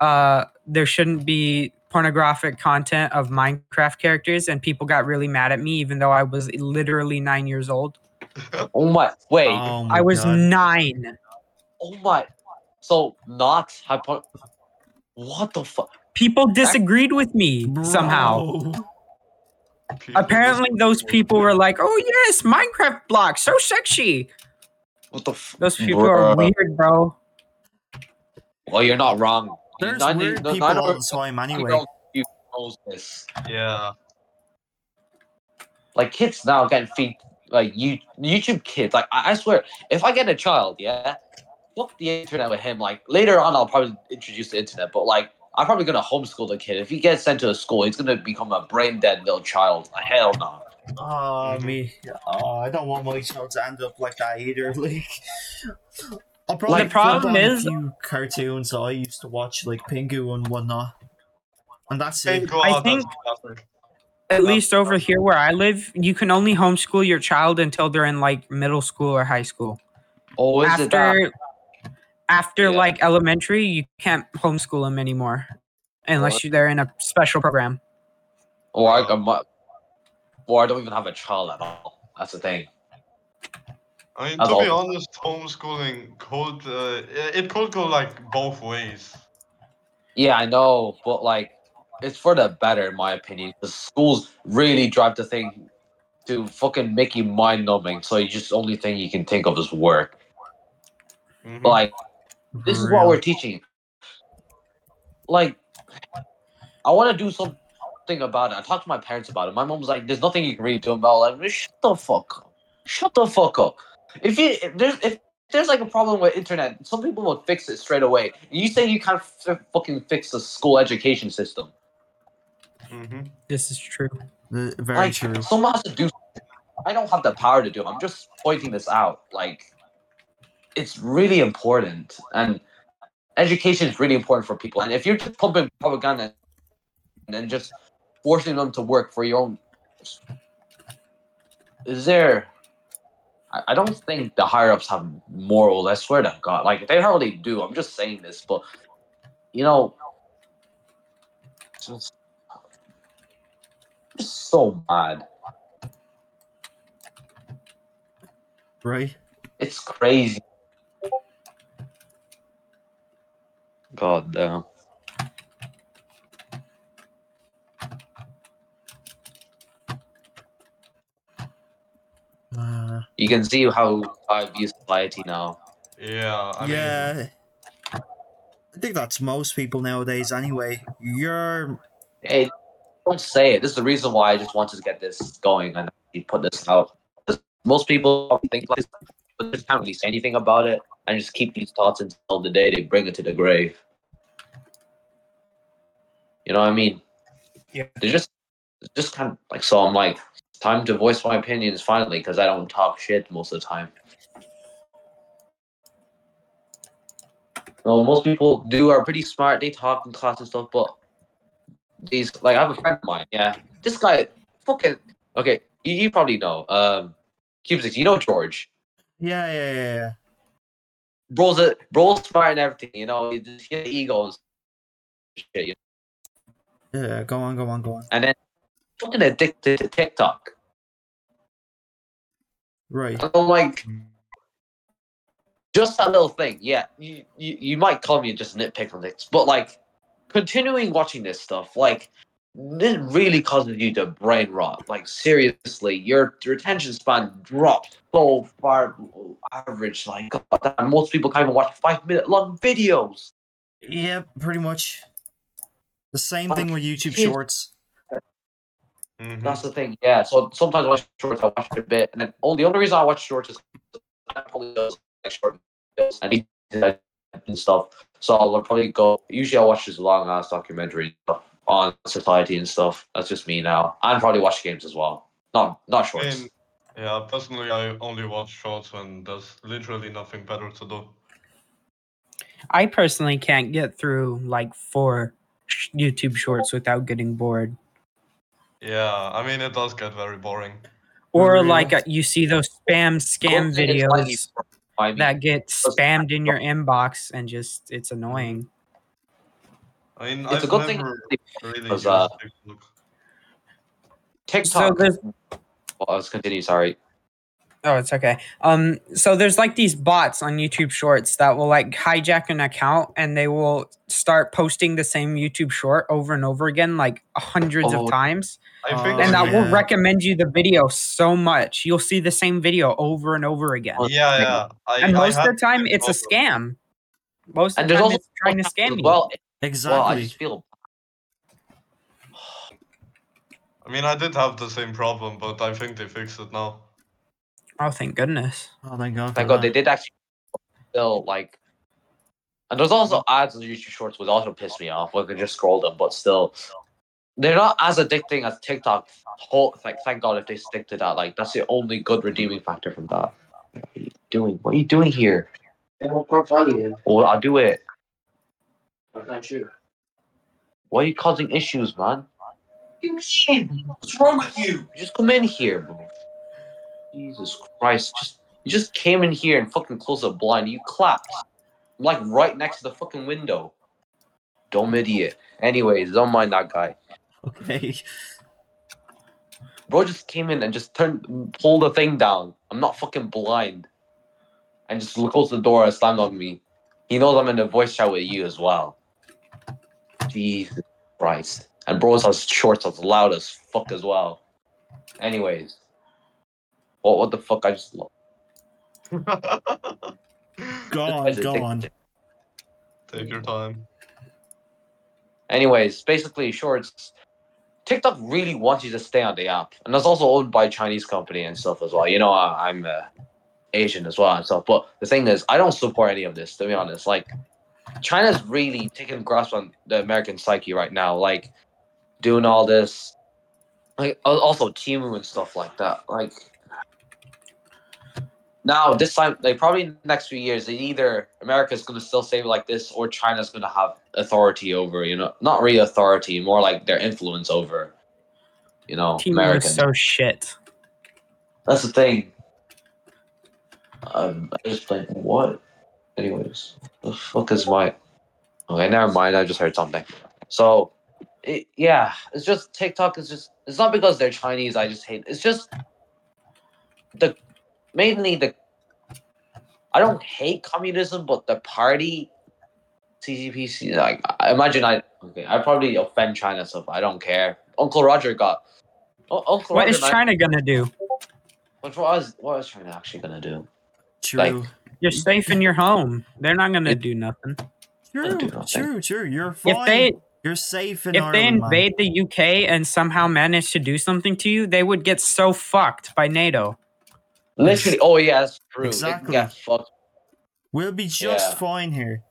uh, there shouldn't be pornographic content of Minecraft characters, and people got really mad at me, even though I was literally nine years old. Oh my! Wait. Oh my I was God. nine. Oh my! So not hypo. What the fuck? People disagreed with me somehow. People Apparently, those people were like, "Oh yes, Minecraft blocks, so sexy." What the? F- Those people are weird, bro. Well, you're not wrong. There's None- weird none people of all the time none of anyway. our youth knows this. Yeah. Like kids now getting feed like you YouTube kids. Like I, I swear, if I get a child, yeah, fuck the internet with him. Like later on, I'll probably introduce the internet, but like. I'm probably gonna homeschool the kid. If he gets sent to a school, he's gonna become a brain dead little child. Hell no. Oh me. Oh, I don't want my child to end up like that either. Like, I'll probably The problem is- a few cartoons I used to watch, like Pingu and whatnot, and that's it. I think- At least over here where I live, you can only homeschool your child until they're in like middle school or high school. Oh, is it that? After after Yeah. like elementary, you can't homeschool them anymore unless you they're in a special program. Or I, I might, or I don't even have a child at all. That's the thing. I mean, That's to be honest, homeschooling could uh, it could go like both ways. Yeah, I know, but like, it's for the better, in my opinion. The schools really drive the thing to fucking make you mind numbing. So you just only thing you can think of is work. Mhm. Like, this is what we're teaching. Like, I want to do something about it. I talked to my parents about it. My mom was like, "There's nothing you can really do about it." Like, shut the fuck up. Shut the fuck up. If you if there's if there's like a problem with internet, some people will fix it straight away. You say you can't f- fucking fix the school education system. Mhm. This is true. Uh, Very like, true. Someone has to do. I don't have the power to do. it. I'm just pointing this out. Like, it's really important, and education is really important for people. And if you're just pumping propaganda and then just forcing them to work for your own, is there? I, I don't think the higher ups have morals. I swear to God, like they hardly do. I'm just saying this, but you know, just, just so mad. Right? It's crazy. God damn. Uh, You can see how I view society now. Yeah. I mean. I think that's most people nowadays anyway. You're Hey, don't say it. This is the reason why I just wanted to get this going and put this out. Most people think like this, but they can't really say anything about it and just keep these thoughts until the day they bring it to the grave. You know what I mean? Yeah. They're just, just kind of like so. I'm like, it's time to voice my opinions finally because I don't talk shit most of the time. Well, most people do are pretty smart. They talk in class and stuff, but these like I have a friend of mine. Yeah, this guy fucking okay. You, you probably know. Um, Cubesix, you know George. yeah, yeah, yeah, yeah. Bro's a bro's smart and everything. You know, he just he egos. Shit, you Yeah, go on, go on, go on. and then fucking addicted to TikTok. Right. And I'm like, just that little thing. Yeah, you, you, you might call me just nitpick on this, but like, continuing watching this stuff, like, this really causes you to brain rot. Like seriously, your your attention span drops so far average. Like goddamn, most people can't even watch five minute long videos. Yeah, pretty much. The same Like, thing with YouTube Shorts. Mhm. That's the thing. Yeah. So sometimes I watch shorts. I watch it a bit, and then only the only reason I watch shorts is I probably does like short videos and and stuff. So I'll probably go. Usually I watch this long ass documentary on society and stuff. That's just me now. And probably watch games as well. Not not I shorts. mean, yeah, personally, I only watch shorts when there's literally nothing better to do. I personally can't get through like four YouTube shorts without getting bored. Yeah, I mean, it does get very boring. Or Real? like uh, you see those spam scam One thing is slightly videos I that get spammed in your inbox and just it's annoying. I mean, It's a I've good thing really because, uh, TikTok. TikTok. So well, let's continue. Sorry. Oh, it's okay. Um, so there's like these bots on YouTube Shorts that will like hijack an account and they will start posting the same YouTube short over and over again, like hundreds Oh. of times, Um, I think, and that will recommend you the video so much. You'll see the same video over and over again. Yeah, yeah. I, And I most of the time, same it's a scam. Most of the time, also it's trying to scam you. Well, well, I Exactly. just feel I mean, I did have the same problem, but I think they fixed it now. Oh, thank goodness. oh, thank God. Thank for God they did actually still like. And there's also ads on YouTube Shorts, which also piss me off. Like I just scroll them, but still, they're not as addicting as TikTok. Like, thank God if they stick to that. Like that's the only good redeeming factor from that. What are you doing? What are you doing here? Well, I'll do it. Why are you causing issues, man? You what's wrong with you? Just come in here, bro. Jesus Christ! Just you just came in here and fucking closed the blind. You clapped. I'm like right next to the fucking window. Dumb idiot. Anyways, don't mind that guy. Okay. Bro just came in and just turned pulled the thing down. I'm not fucking blind. And just closed the door and slammed on me. He knows I'm in the voice chat with you as well. Jesus Christ. And bros has shorts as loud as fuck as well. Anyways. What what the fuck I just Go on, go on. Take your time. Anyways, basically, shorts. TikTok really wants you to stay on the app, and that's also owned by a Chinese company and stuff as well. You know, I, I'm uh, Asian as well and stuff. But the thing is, I don't support any of this. To be honest, like China's really taking grasp on the American psyche right now, like doing all this, like also Temu and stuff like that. Like now, this time, like probably in the next few years, it either America's going to still stay like this, or China's going to have authority over. You know, not really authority, more like their influence over. You know, Team American. is so shit. That's the thing. Um, I just like what? Anyways, the fuck is my? Okay, never mind. I just heard something. So, it, yeah, it's just TikTok is just. It's not because they're Chinese. I just hate. It's just the mainly the. I don't hate communism, but the party, CCPC. Like, I imagine I okay. I probably offend China so I don't care. Uncle Roger got. Oh, Uncle What Roger, is man- China gonna do? what was what was China actually gonna do? True. Like- You're safe in your home. They're not gonna do nothing. true. do nothing. True. True. You're fine. If they You're safe in if they Ireland, man. invade the UK and somehow manage to do something to you, they would get so fucked by NATO. Literally, oh yeah, that's true. Exactly. Yeah, fuck. We'll be just Yeah. fine here.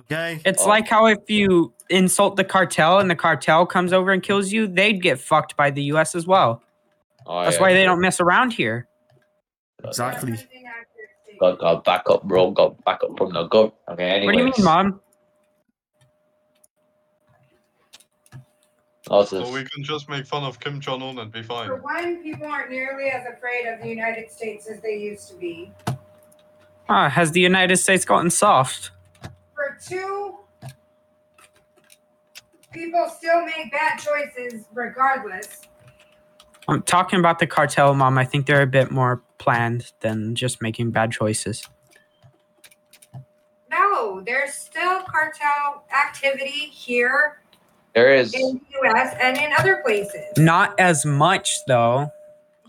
Okay. It's Oh. like how if you insult the cartel and the cartel comes over and kills you, they'd get fucked by the US as well. Oh, That's yeah, why they yeah. don't mess around here. Exactly. Got, got backup, bro. Got backup from the gut. Okay, anyways. What do you mean, mom? What's So we can just make fun of Kim Jong Un and be fine. For one, people aren't nearly as afraid of the United States as they used to be. Ah, has the United States gotten soft? For two, people still make bad choices regardless. I'm talking about the cartel, mom. I think they're a bit more planned than just making bad choices. No, there's still cartel activity here There is. in the U.S. and in other places. Not as much though.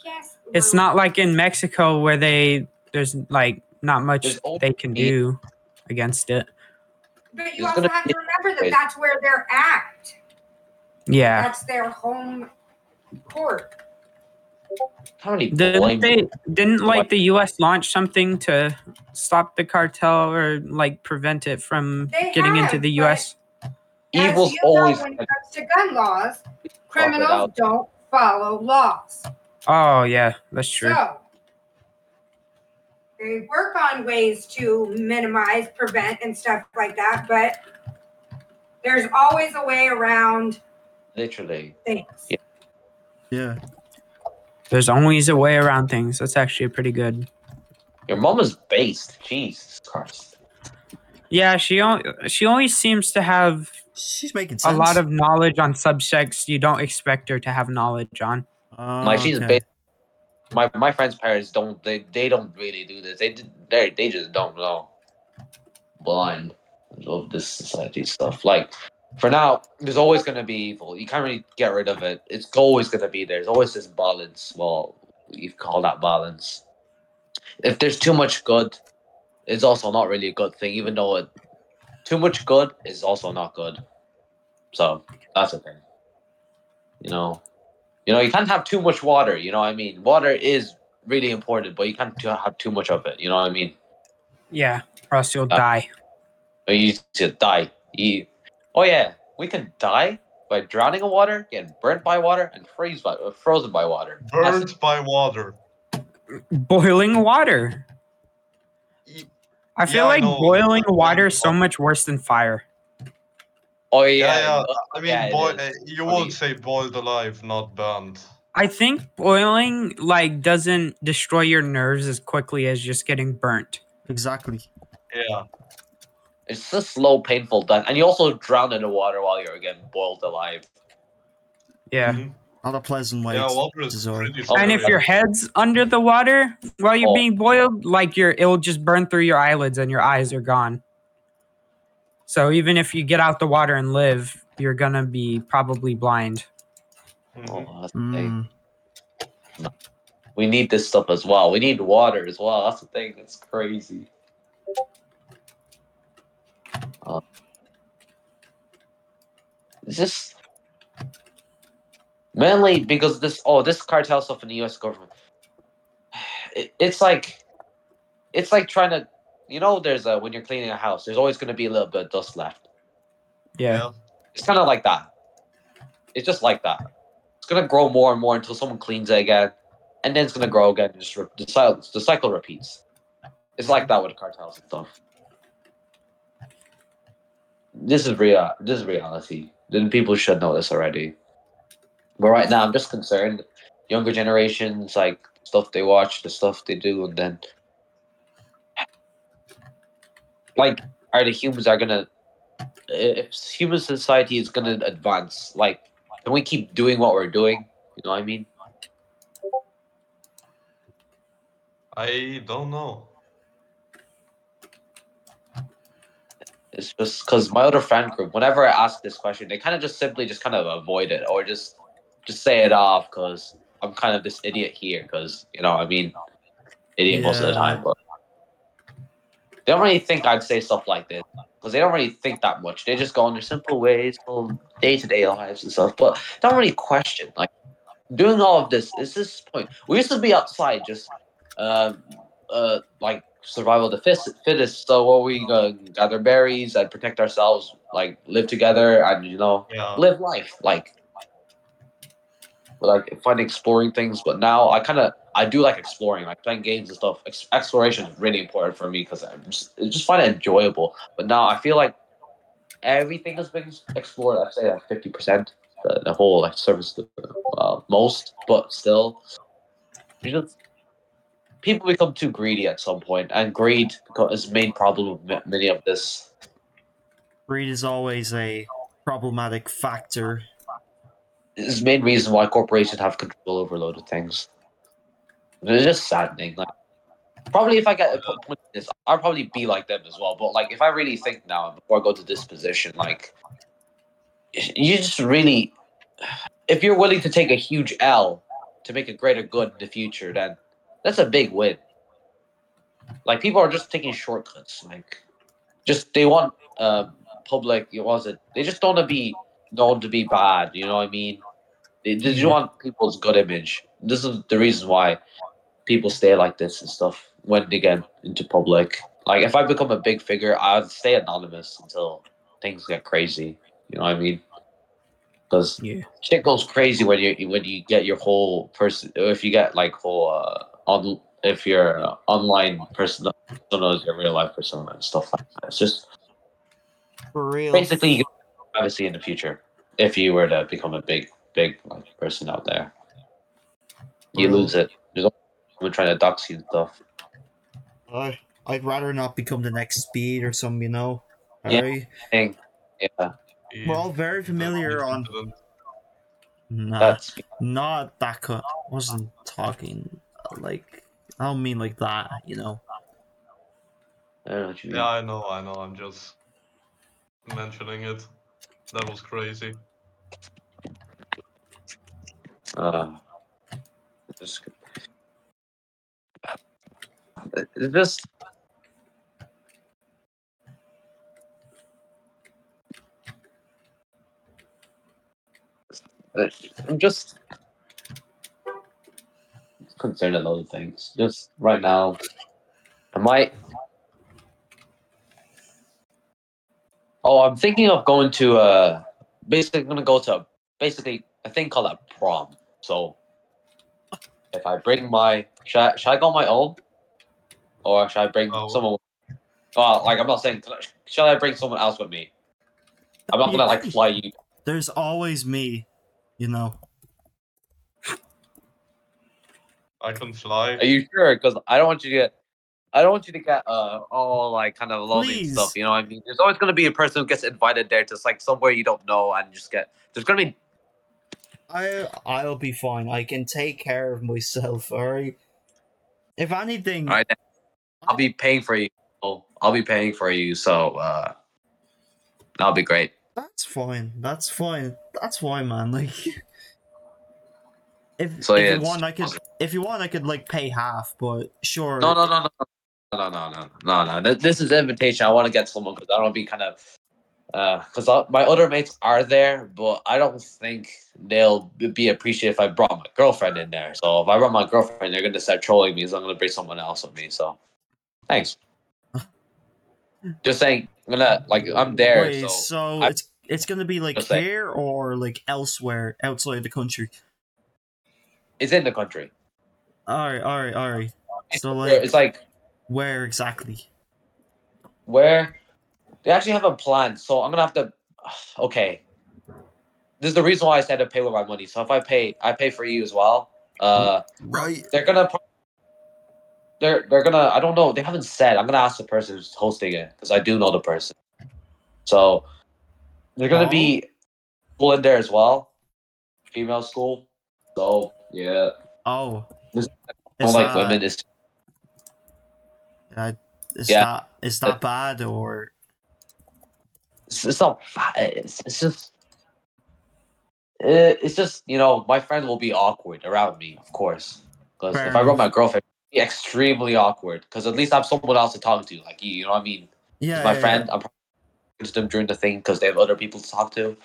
Yes. It's not like in Mexico where they there's like not much they can do against it. But you also have to remember that that's where they're at. Yeah. That's their home court. How many Didn't they didn't like the US launch something to stop the cartel or like prevent it from They getting into have, the but- US? Evil's As you know, always when it comes to gun laws, criminals don't follow laws. Oh yeah, that's true. So they work on ways to minimize, prevent, and stuff like that, but there's always a way around literally. things. Yeah. Yeah. There's always a way around things. That's actually pretty good. Your mom is based. Jesus Christ. Yeah, she only she only seems to have She's making a lot of knowledge on subjects you don't expect her to have knowledge on. Oh, like she's okay. My my friends' parents don't. They they don't really do this. They d- they they just don't know. Blind of this society stuff. Like for now, there's always gonna be evil. You can't really get rid of it. It's always gonna be there. There's always this balance. Well, you call that balance. If there's too much good, it's also not really a good thing. Even though it, too much good is also not good. So that's the thing. You know, you know, you can't have too much water. You know what I mean? Water is really important, but you can't t- have too much of it. You know what I mean? Yeah, or else you'll Uh, die. Or you to die. You, oh yeah, we can die by drowning in water, getting burnt by water, and freeze by uh, frozen by water. That's. Burnt by water. Boiling water. Y- I feel Yeah, like know, boiling but water is so much worse than fire. Oh Yeah, yeah. yeah. I mean, yeah, it boy, is. uh, you Funny. would say boiled alive, not burned. I think boiling like doesn't destroy your nerves as quickly as just getting burnt. Exactly. Yeah. It's a slow, painful death, and you also drown in the water while you're getting boiled alive. Yeah. Mhm. Not a pleasant way. Yeah, to- water to is Zora. pretty And if scary. your head's under the water while you're Oh. being boiled, like your it'll just burn through your eyelids and your eyes are gone. So even if you get out the water and live, you're gonna be probably blind. Oh, that's the thing. Mm, We need this stuff as well. We need water as well. That's the thing. that's crazy. Uh, it's just mainly because this oh this cartel stuff in the U.S. government. It, it's like it's like trying to you know there's a when you're cleaning a house there's always going to be a little bit of dust left. Yeah. It's kind of like that. It's just like that. It's gonna grow more and more until someone cleans it again, and then it's gonna grow again. Just re- the cycle, the cycle repeats. It's like that with cartels and stuff. This is real. This is reality. Then people should know this already. But right now, I'm just concerned. Younger generations, like stuff they watch, the stuff they do, and then, like, are the humans are gonna if human society is gonna advance, like, can we keep doing what we're doing? You know what I mean? I don't know. It's just because my other friend group, whenever I ask this question, they kind of just simply just kind of avoid it or just just say it off because I'm kind of this idiot here because you know I mean, idiot most of the time, but they don't really think I'd say stuff like this because they don't really think that much. They just go on their simple ways, day to day lives and stuff, but don't really question like doing all of this. Is this point? We used to be outside just, um, uh, like survival of the fittest. So where we uh, gather berries and protect ourselves, like live together and you know Yeah. live life, like like fun exploring things. But now I kind of I do like exploring, like playing games and stuff. Ex- exploration is really important for me because I just just find it enjoyable. But now I feel like everything has been explored. I'd say like fifty percent, the, the whole like service, uh, most, but still, just people become too greedy at some point, and greed is the main problem of many of this. Greed is always a problematic factor. It's the main reason why corporations have control over a load of things. It's just saddening. Like, probably if I get a po- point in this, I'll probably be like them as well. But like, if I really think now before I go to this position, like, you just really, if you're willing to take a huge L to make a greater good in the future, then that's a big win. Like people are just taking shortcuts. Like, just they want uh public. It was it. They just don't want to be known to be bad. You know what I mean? They they just Yeah. want people's good image. This is the reason why people stay like this and stuff when they get into public. Like if I become a big figure, I'd stay anonymous until things get crazy. You know what I mean? Because Yeah. shit goes crazy when you when you get your whole person. If you get like whole uh, on if you're an online person that don't know your real life persona and stuff like that. It's just For real. basically you get privacy in the future if you were to become a big big like person out there. You lose it. There's always someone trying to dox you and stuff. I, I'd rather not become the next speed or something, you know? Yeah. Alright? Yeah, We're all very familiar on. Nah, that's not that. Co- wasn't talking like. I don't mean like that, you know? I know you. Yeah, I know, I know. I'm just mentioning it. That was crazy. Uh, just, just Uh, I'm just concerned about other things. Just right now, I might. Oh, I'm thinking of going to uh basically I'm gonna go to basically a thing called a prom. So if I bring my should I, should I go on my own? Or should I bring Oh. someone well like I'm not saying should I bring someone else with me? I'm not gonna like fly you There's always me, you know? I can fly. Are you sure? Because I don't want you to get, I don't want you to get uh all like kind of lonely and Please. stuff. You know what I mean? There's always gonna be a person who gets invited there to like somewhere you don't know and just get. There's gonna be I I'll be fine. I can take care of myself, alright? If anything, all right. I'll be paying for you. I'll, be paying for you. So uh, that'll be great. that's fine. That's fine. That's fine, man. Like if, So, if yeah, you want I could if you want I could like pay half, but sure. No, no, no, no, no, no, no, no, no, no. This is invitation. I want to get someone because I don't want to be kind of. Because uh, my other mates are there, but I don't think they'll be appreciative if I brought my girlfriend in there. So if I brought my girlfriend, they're gonna start trolling me. So I'm gonna bring someone else with me. So, thanks. Just saying, I'm gonna like I'm there. Wait, so, so, I- it's it's gonna be like Just saying. here or like elsewhere outside the country. it's in the country. Alright, alright, alright. So like it's like where exactly? where they actually have a plan. So I'm gonna have to. Okay, this is the reason why I said to pay with my money. So if I pay, I pay for you as well. Uh, Right. they're gonna. They're they're gonna. I don't know. They haven't said. I'm gonna ask the person who's hosting it because I do know the person. So they're gonna be people in there as well, female school. So yeah, Oh. This- Is don't like women. Is uh, is Yeah. that is that bad or it's, it's not. fa- It's, it's just. It, it's just you know my friend will be awkward around me, of course, because if I enough. my girlfriend, be extremely awkward. Because at least I have someone else to talk to, like you. You know what I mean? yeah, my yeah, friend, I'm probably to them during the thing because they have other people to talk to.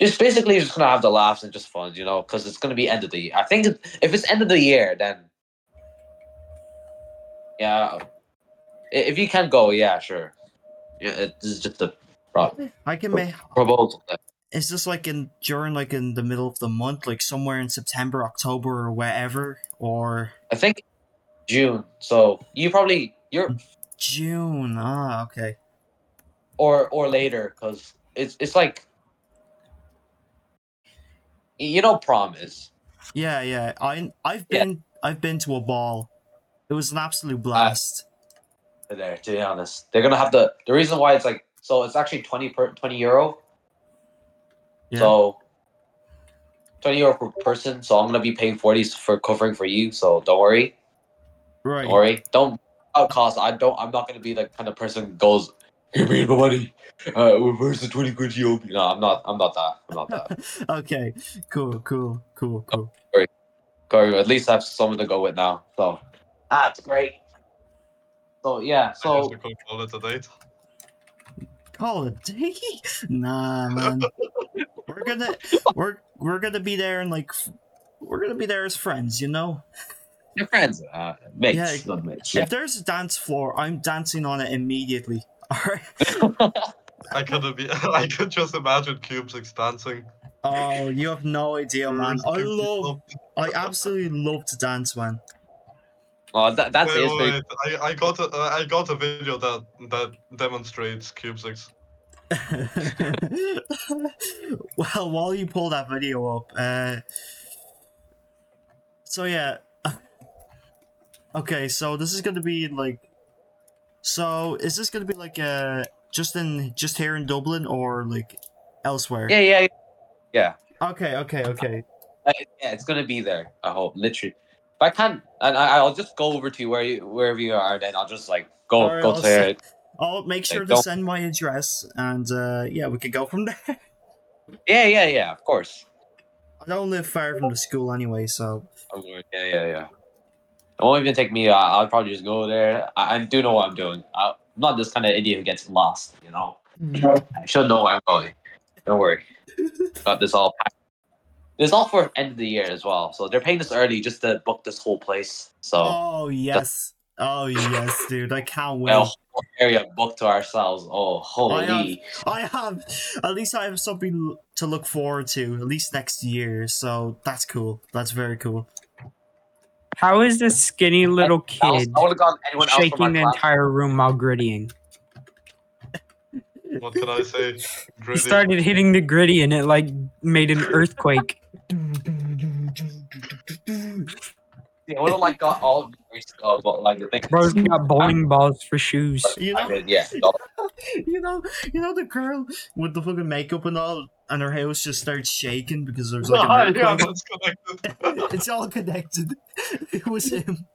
Just basically just gonna have the laughs and just fun, you know, because it's gonna be end of the year. I think if it's end of the year, then yeah, if you can go, yeah, sure. Yeah, it, this is just a pro- yeah. I can make proposal. is this like in during like in the middle of the month, like somewhere in September, October or wherever? Or I think June. So you probably you're June. Ah, okay. or or later because it's it's like you know prom is. Yeah, yeah. I I've Yeah. been I've been to a ball. It was an absolute blast. There to be honest they're gonna have the the reason why it's like so it's actually 20 per 20 euro yeah. so 20 euro per person so i'm gonna be paying 40s for covering for you so don't worry right. don't worry don't out cost i don't i'm not gonna be the kind of person who goes Give me the money. Uh, where's the twenty quid you owe me? No, I'm not. I'm not that. I'm not that. okay, cool, cool, cool, cool. Corey, at least I have someone to go with now. So that's great. So yeah. I guess So we could call it a date. Call it a date? Nah, man. we're gonna we're we're gonna be there and like we're gonna be there as friends, you know. your friends, uh, mates, Yeah. not mates. Yeah. If there's a dance floor, I'm dancing on it immediately. Alright. I could be. I could just imagine Cube Six dancing. Oh, you have no idea, man. I love, I absolutely love to dance, man. Oh, that, that's Wait, wait, wait. I, I got a, uh, I got a video that that demonstrates CubeSix. Well, while you pull that video up, uh, so yeah, okay, so this is gonna be like, so is this gonna be like uh just in just here in Dublin or like elsewhere? Yeah, yeah, yeah. Okay, okay, okay. Uh, yeah, it's gonna be there. I hope, literally. If I can't, and I, I'll just go over to where you, wherever you are. Then I'll just like go, Alright, go I'll to it. I'll make sure to don't- send my address, and uh yeah, we could go from there. Yeah, yeah, yeah. Of course. I don't live far from the school anyway, so Yeah, yeah, yeah. It won't even take me. Uh, I'll probably just go there. I, I do know what I'm doing. I, I'm not this kind of idiot who gets lost. You know, I should know where I'm going. Don't worry. Got this all packed. This is all for end of the year as well. So they're paying us early just to book this whole place. So Oh yes. Oh yes, dude. I can't wait. a whole area booked to ourselves. Oh, holy! I have at least I have something to look forward to, at least next year. So that's cool. That's very cool. How is this skinny little I, was- kid I would have gone anyone shaking my the class. entire room while griddying? What can I say? He started hitting the griddy and it like made an earthquake. Yeah, I would have like got all of the stuff, but like the thing. Bro's got bowling balls for shoes. You know, did, yeah. you know, you know the girl with the fucking makeup and all, and her house just starts shaking because there's like an yeah, connected. it's all connected. It was him.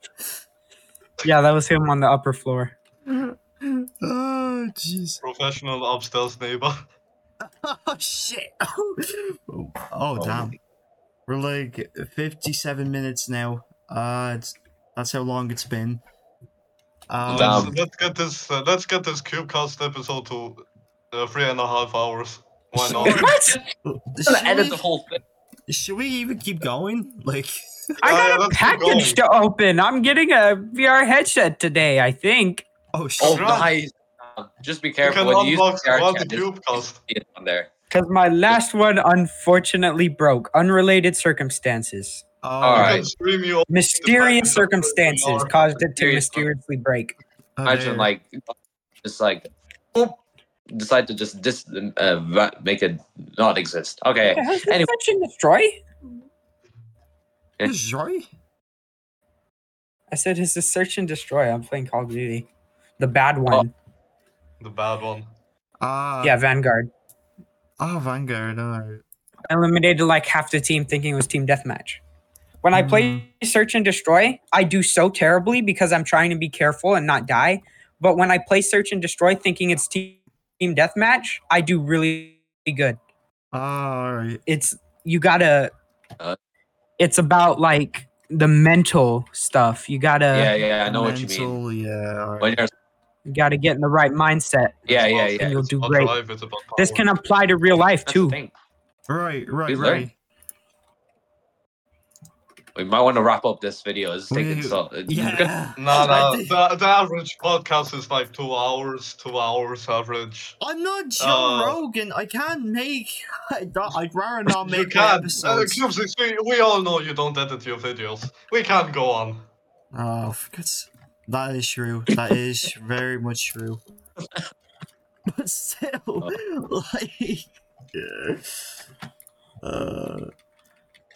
Yeah, that was him on the upper floor. Oh jeez. Professional upstairs neighbor. Oh shit. Oh, oh damn. Oh, We're like 57 minutes now. Uh, it's, that's how long it's been. Um, Let's, let's get this. Uh, let's get this CubeCast episode to uh, three and a half hours. Why not? What? Should, gonna edit we, the whole thing. should we even keep going? Like, I Yeah, got a package to open. I'm getting a VR headset today, I think. oh shit. Oh, nice. Um, Just be You careful can when you use unbox the one chat, the CubeCast. see it on there. Because my last one unfortunately broke. Unrelated circumstances. Oh, All You right. can stream you. Mysterious circumstances caused it to Mysterious- mysteriously break. oh, Imagine there. like, just like, boop, decide to just dis uh, va- make it not exist. Okay. Has this Anyway. search and destroy? Is Joy? I said, "Is this search and destroy?" I'm playing Call of Duty, the bad one. The bad one. Ah, yeah, Vanguard. Oh, Vanguard. Alright. I eliminated like half the team, thinking it was team deathmatch. When I play search and destroy, I do so terribly because I'm trying to be careful and not die. But when I play search and destroy, thinking it's team team deathmatch, I do really good. Alright. It's you gotta. Uh. it's about like the mental stuff. You gotta. yeah, yeah, I know what you mean. Mental, Yeah. alright. When you're, You gotta get in the right mindset. yeah, yeah, yeah. And you'll it's do about great. life, it's about This can apply to real life too. Right, right, Please right. We might want to wrap up this video. It's taking so. Yeah. No, no. The, the average podcast is like two hours. Two hours average. I'm not Joe Uh, Rogan. I can't make. I'd, I'd rather not you make my can. Uh, episodes. Cube we, we all know you don't edit your videos. We can't go on. Oh, for God's- that is true. That is very much true. But still, like, uh,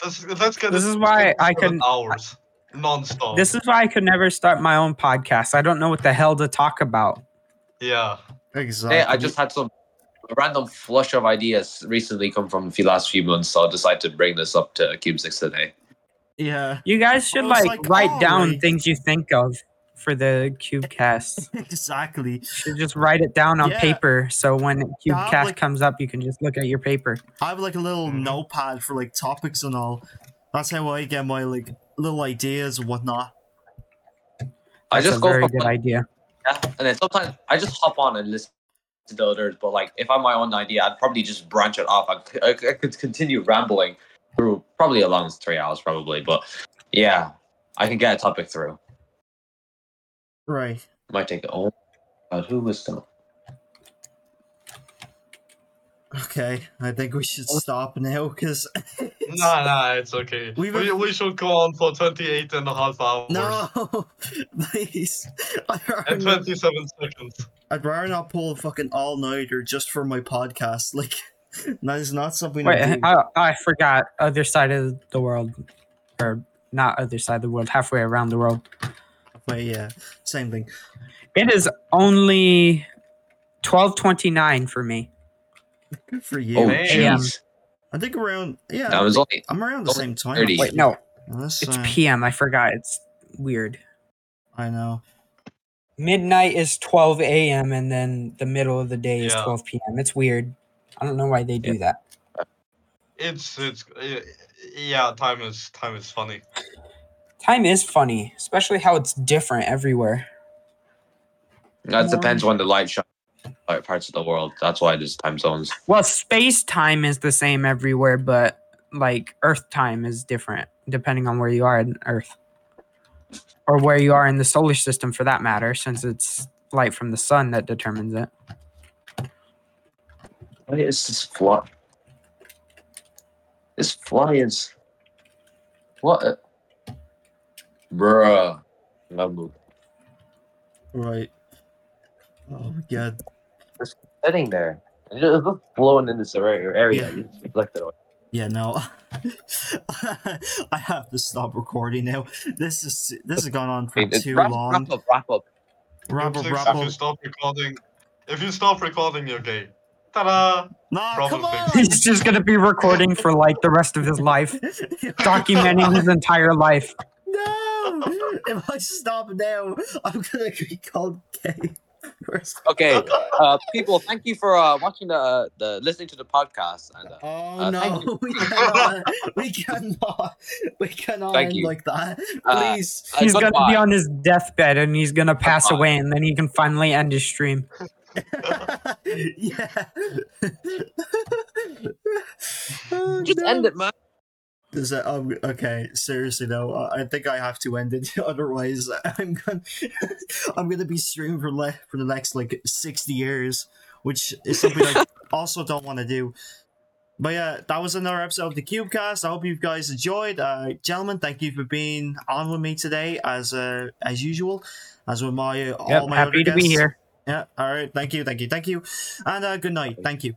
Let's, let's get This it is to why I seven can- hours non-stop. This is why I could never start my own podcast. I don't know what the hell to talk about. yeah. exactly. Hey, I just had some random flush of ideas recently come from the last few months, so I decided to bring this up to Cube Six today. yeah. You guys should like, like, write down alright. things you think of for the CubeCast. exactly. You should just write it down on Yeah. paper so when Yeah, CubeCast like- comes up, you can just look at your paper. I have like a little Mhm. notepad for like topics and all. That's how I get my like little ideas and whatnot. I That's just a go very good one- idea. Yeah, and then sometimes I just hop on and listen to the others. But like, if I'm my own idea, I'd probably just branch it off. I could continue rambling through probably a long three hours, probably. But yeah, I can get a topic through. Right. Might take oh, But who was the Okay. I think we should stop now because Nah, nah, it's okay. We've- We, we should go on for 28 and a half hours no, please. I'd and rather, 27 seconds. I'd rather not pull a fucking all nighter just for my podcast. Like that is not something. Wait, I do. I, I forgot. Other side of the world, or not other side of the world, halfway around the world. But yeah, same thing. It is only twelve twenty nine for me. Good for you. oh man. jeez, I think around yeah. that was only I'm around the same time. 30. Wait, no, Unless, it's uh, PM. I forgot. It's weird. I know. Midnight is twelve AM, and then the middle of the day is twelve PM. It's weird. I don't know why they do that. It's, it's, yeah, time is, time is funny. Time is funny, especially how it's different everywhere. that depends when the light shines. Parts of the world. That's why there's time zones. Well, space time is the same everywhere, but like Earth time is different depending on where you are in Earth. Or where you are in the solar system for that matter, since it's light from the sun that determines it. What is this fly? This fly is what? Uh, a- Bruh. I'm. Right. Oh my god. sitting there. It's just flowing in this area. area. Yeah. You just deflect. Yeah, no. I have to stop recording now. This is this has gone on for It's too wrap, long. wrap up, wrap up. Wrap up, Netflix, wrap if you stop recording, if you stop recording, you're gay. Ta-da! Nah, Problem come on. He's just gonna be recording for like the rest of his life, documenting his entire life. No! If I stop now, I'm gonna be called gay. Okay, uh, people, thank you for uh, watching the, uh, the listening to the podcast. And uh, Oh Uh, no, we cannot, we cannot, we cannot Thank end you. like that. Uh, Please. uh, He's gonna be on his deathbed and he's gonna pass Goodbye. away, and then he can finally end his stream. yeah. Just no. end it, man. Is that um, okay? Seriously though, uh, I think I have to end it. Otherwise, I'm gonna I'm gonna be streaming for le- for the next like sixty years, which is something I also don't want to do. But yeah, that was another episode of the CubeCast. I hope you guys enjoyed. Uh, gentlemen, thank you for being on with me today, as uh, as usual, as with my uh, all Yep, my happy to be here. Yeah. All right. Thank you. Thank you. Thank you. And uh, good night. Thank you.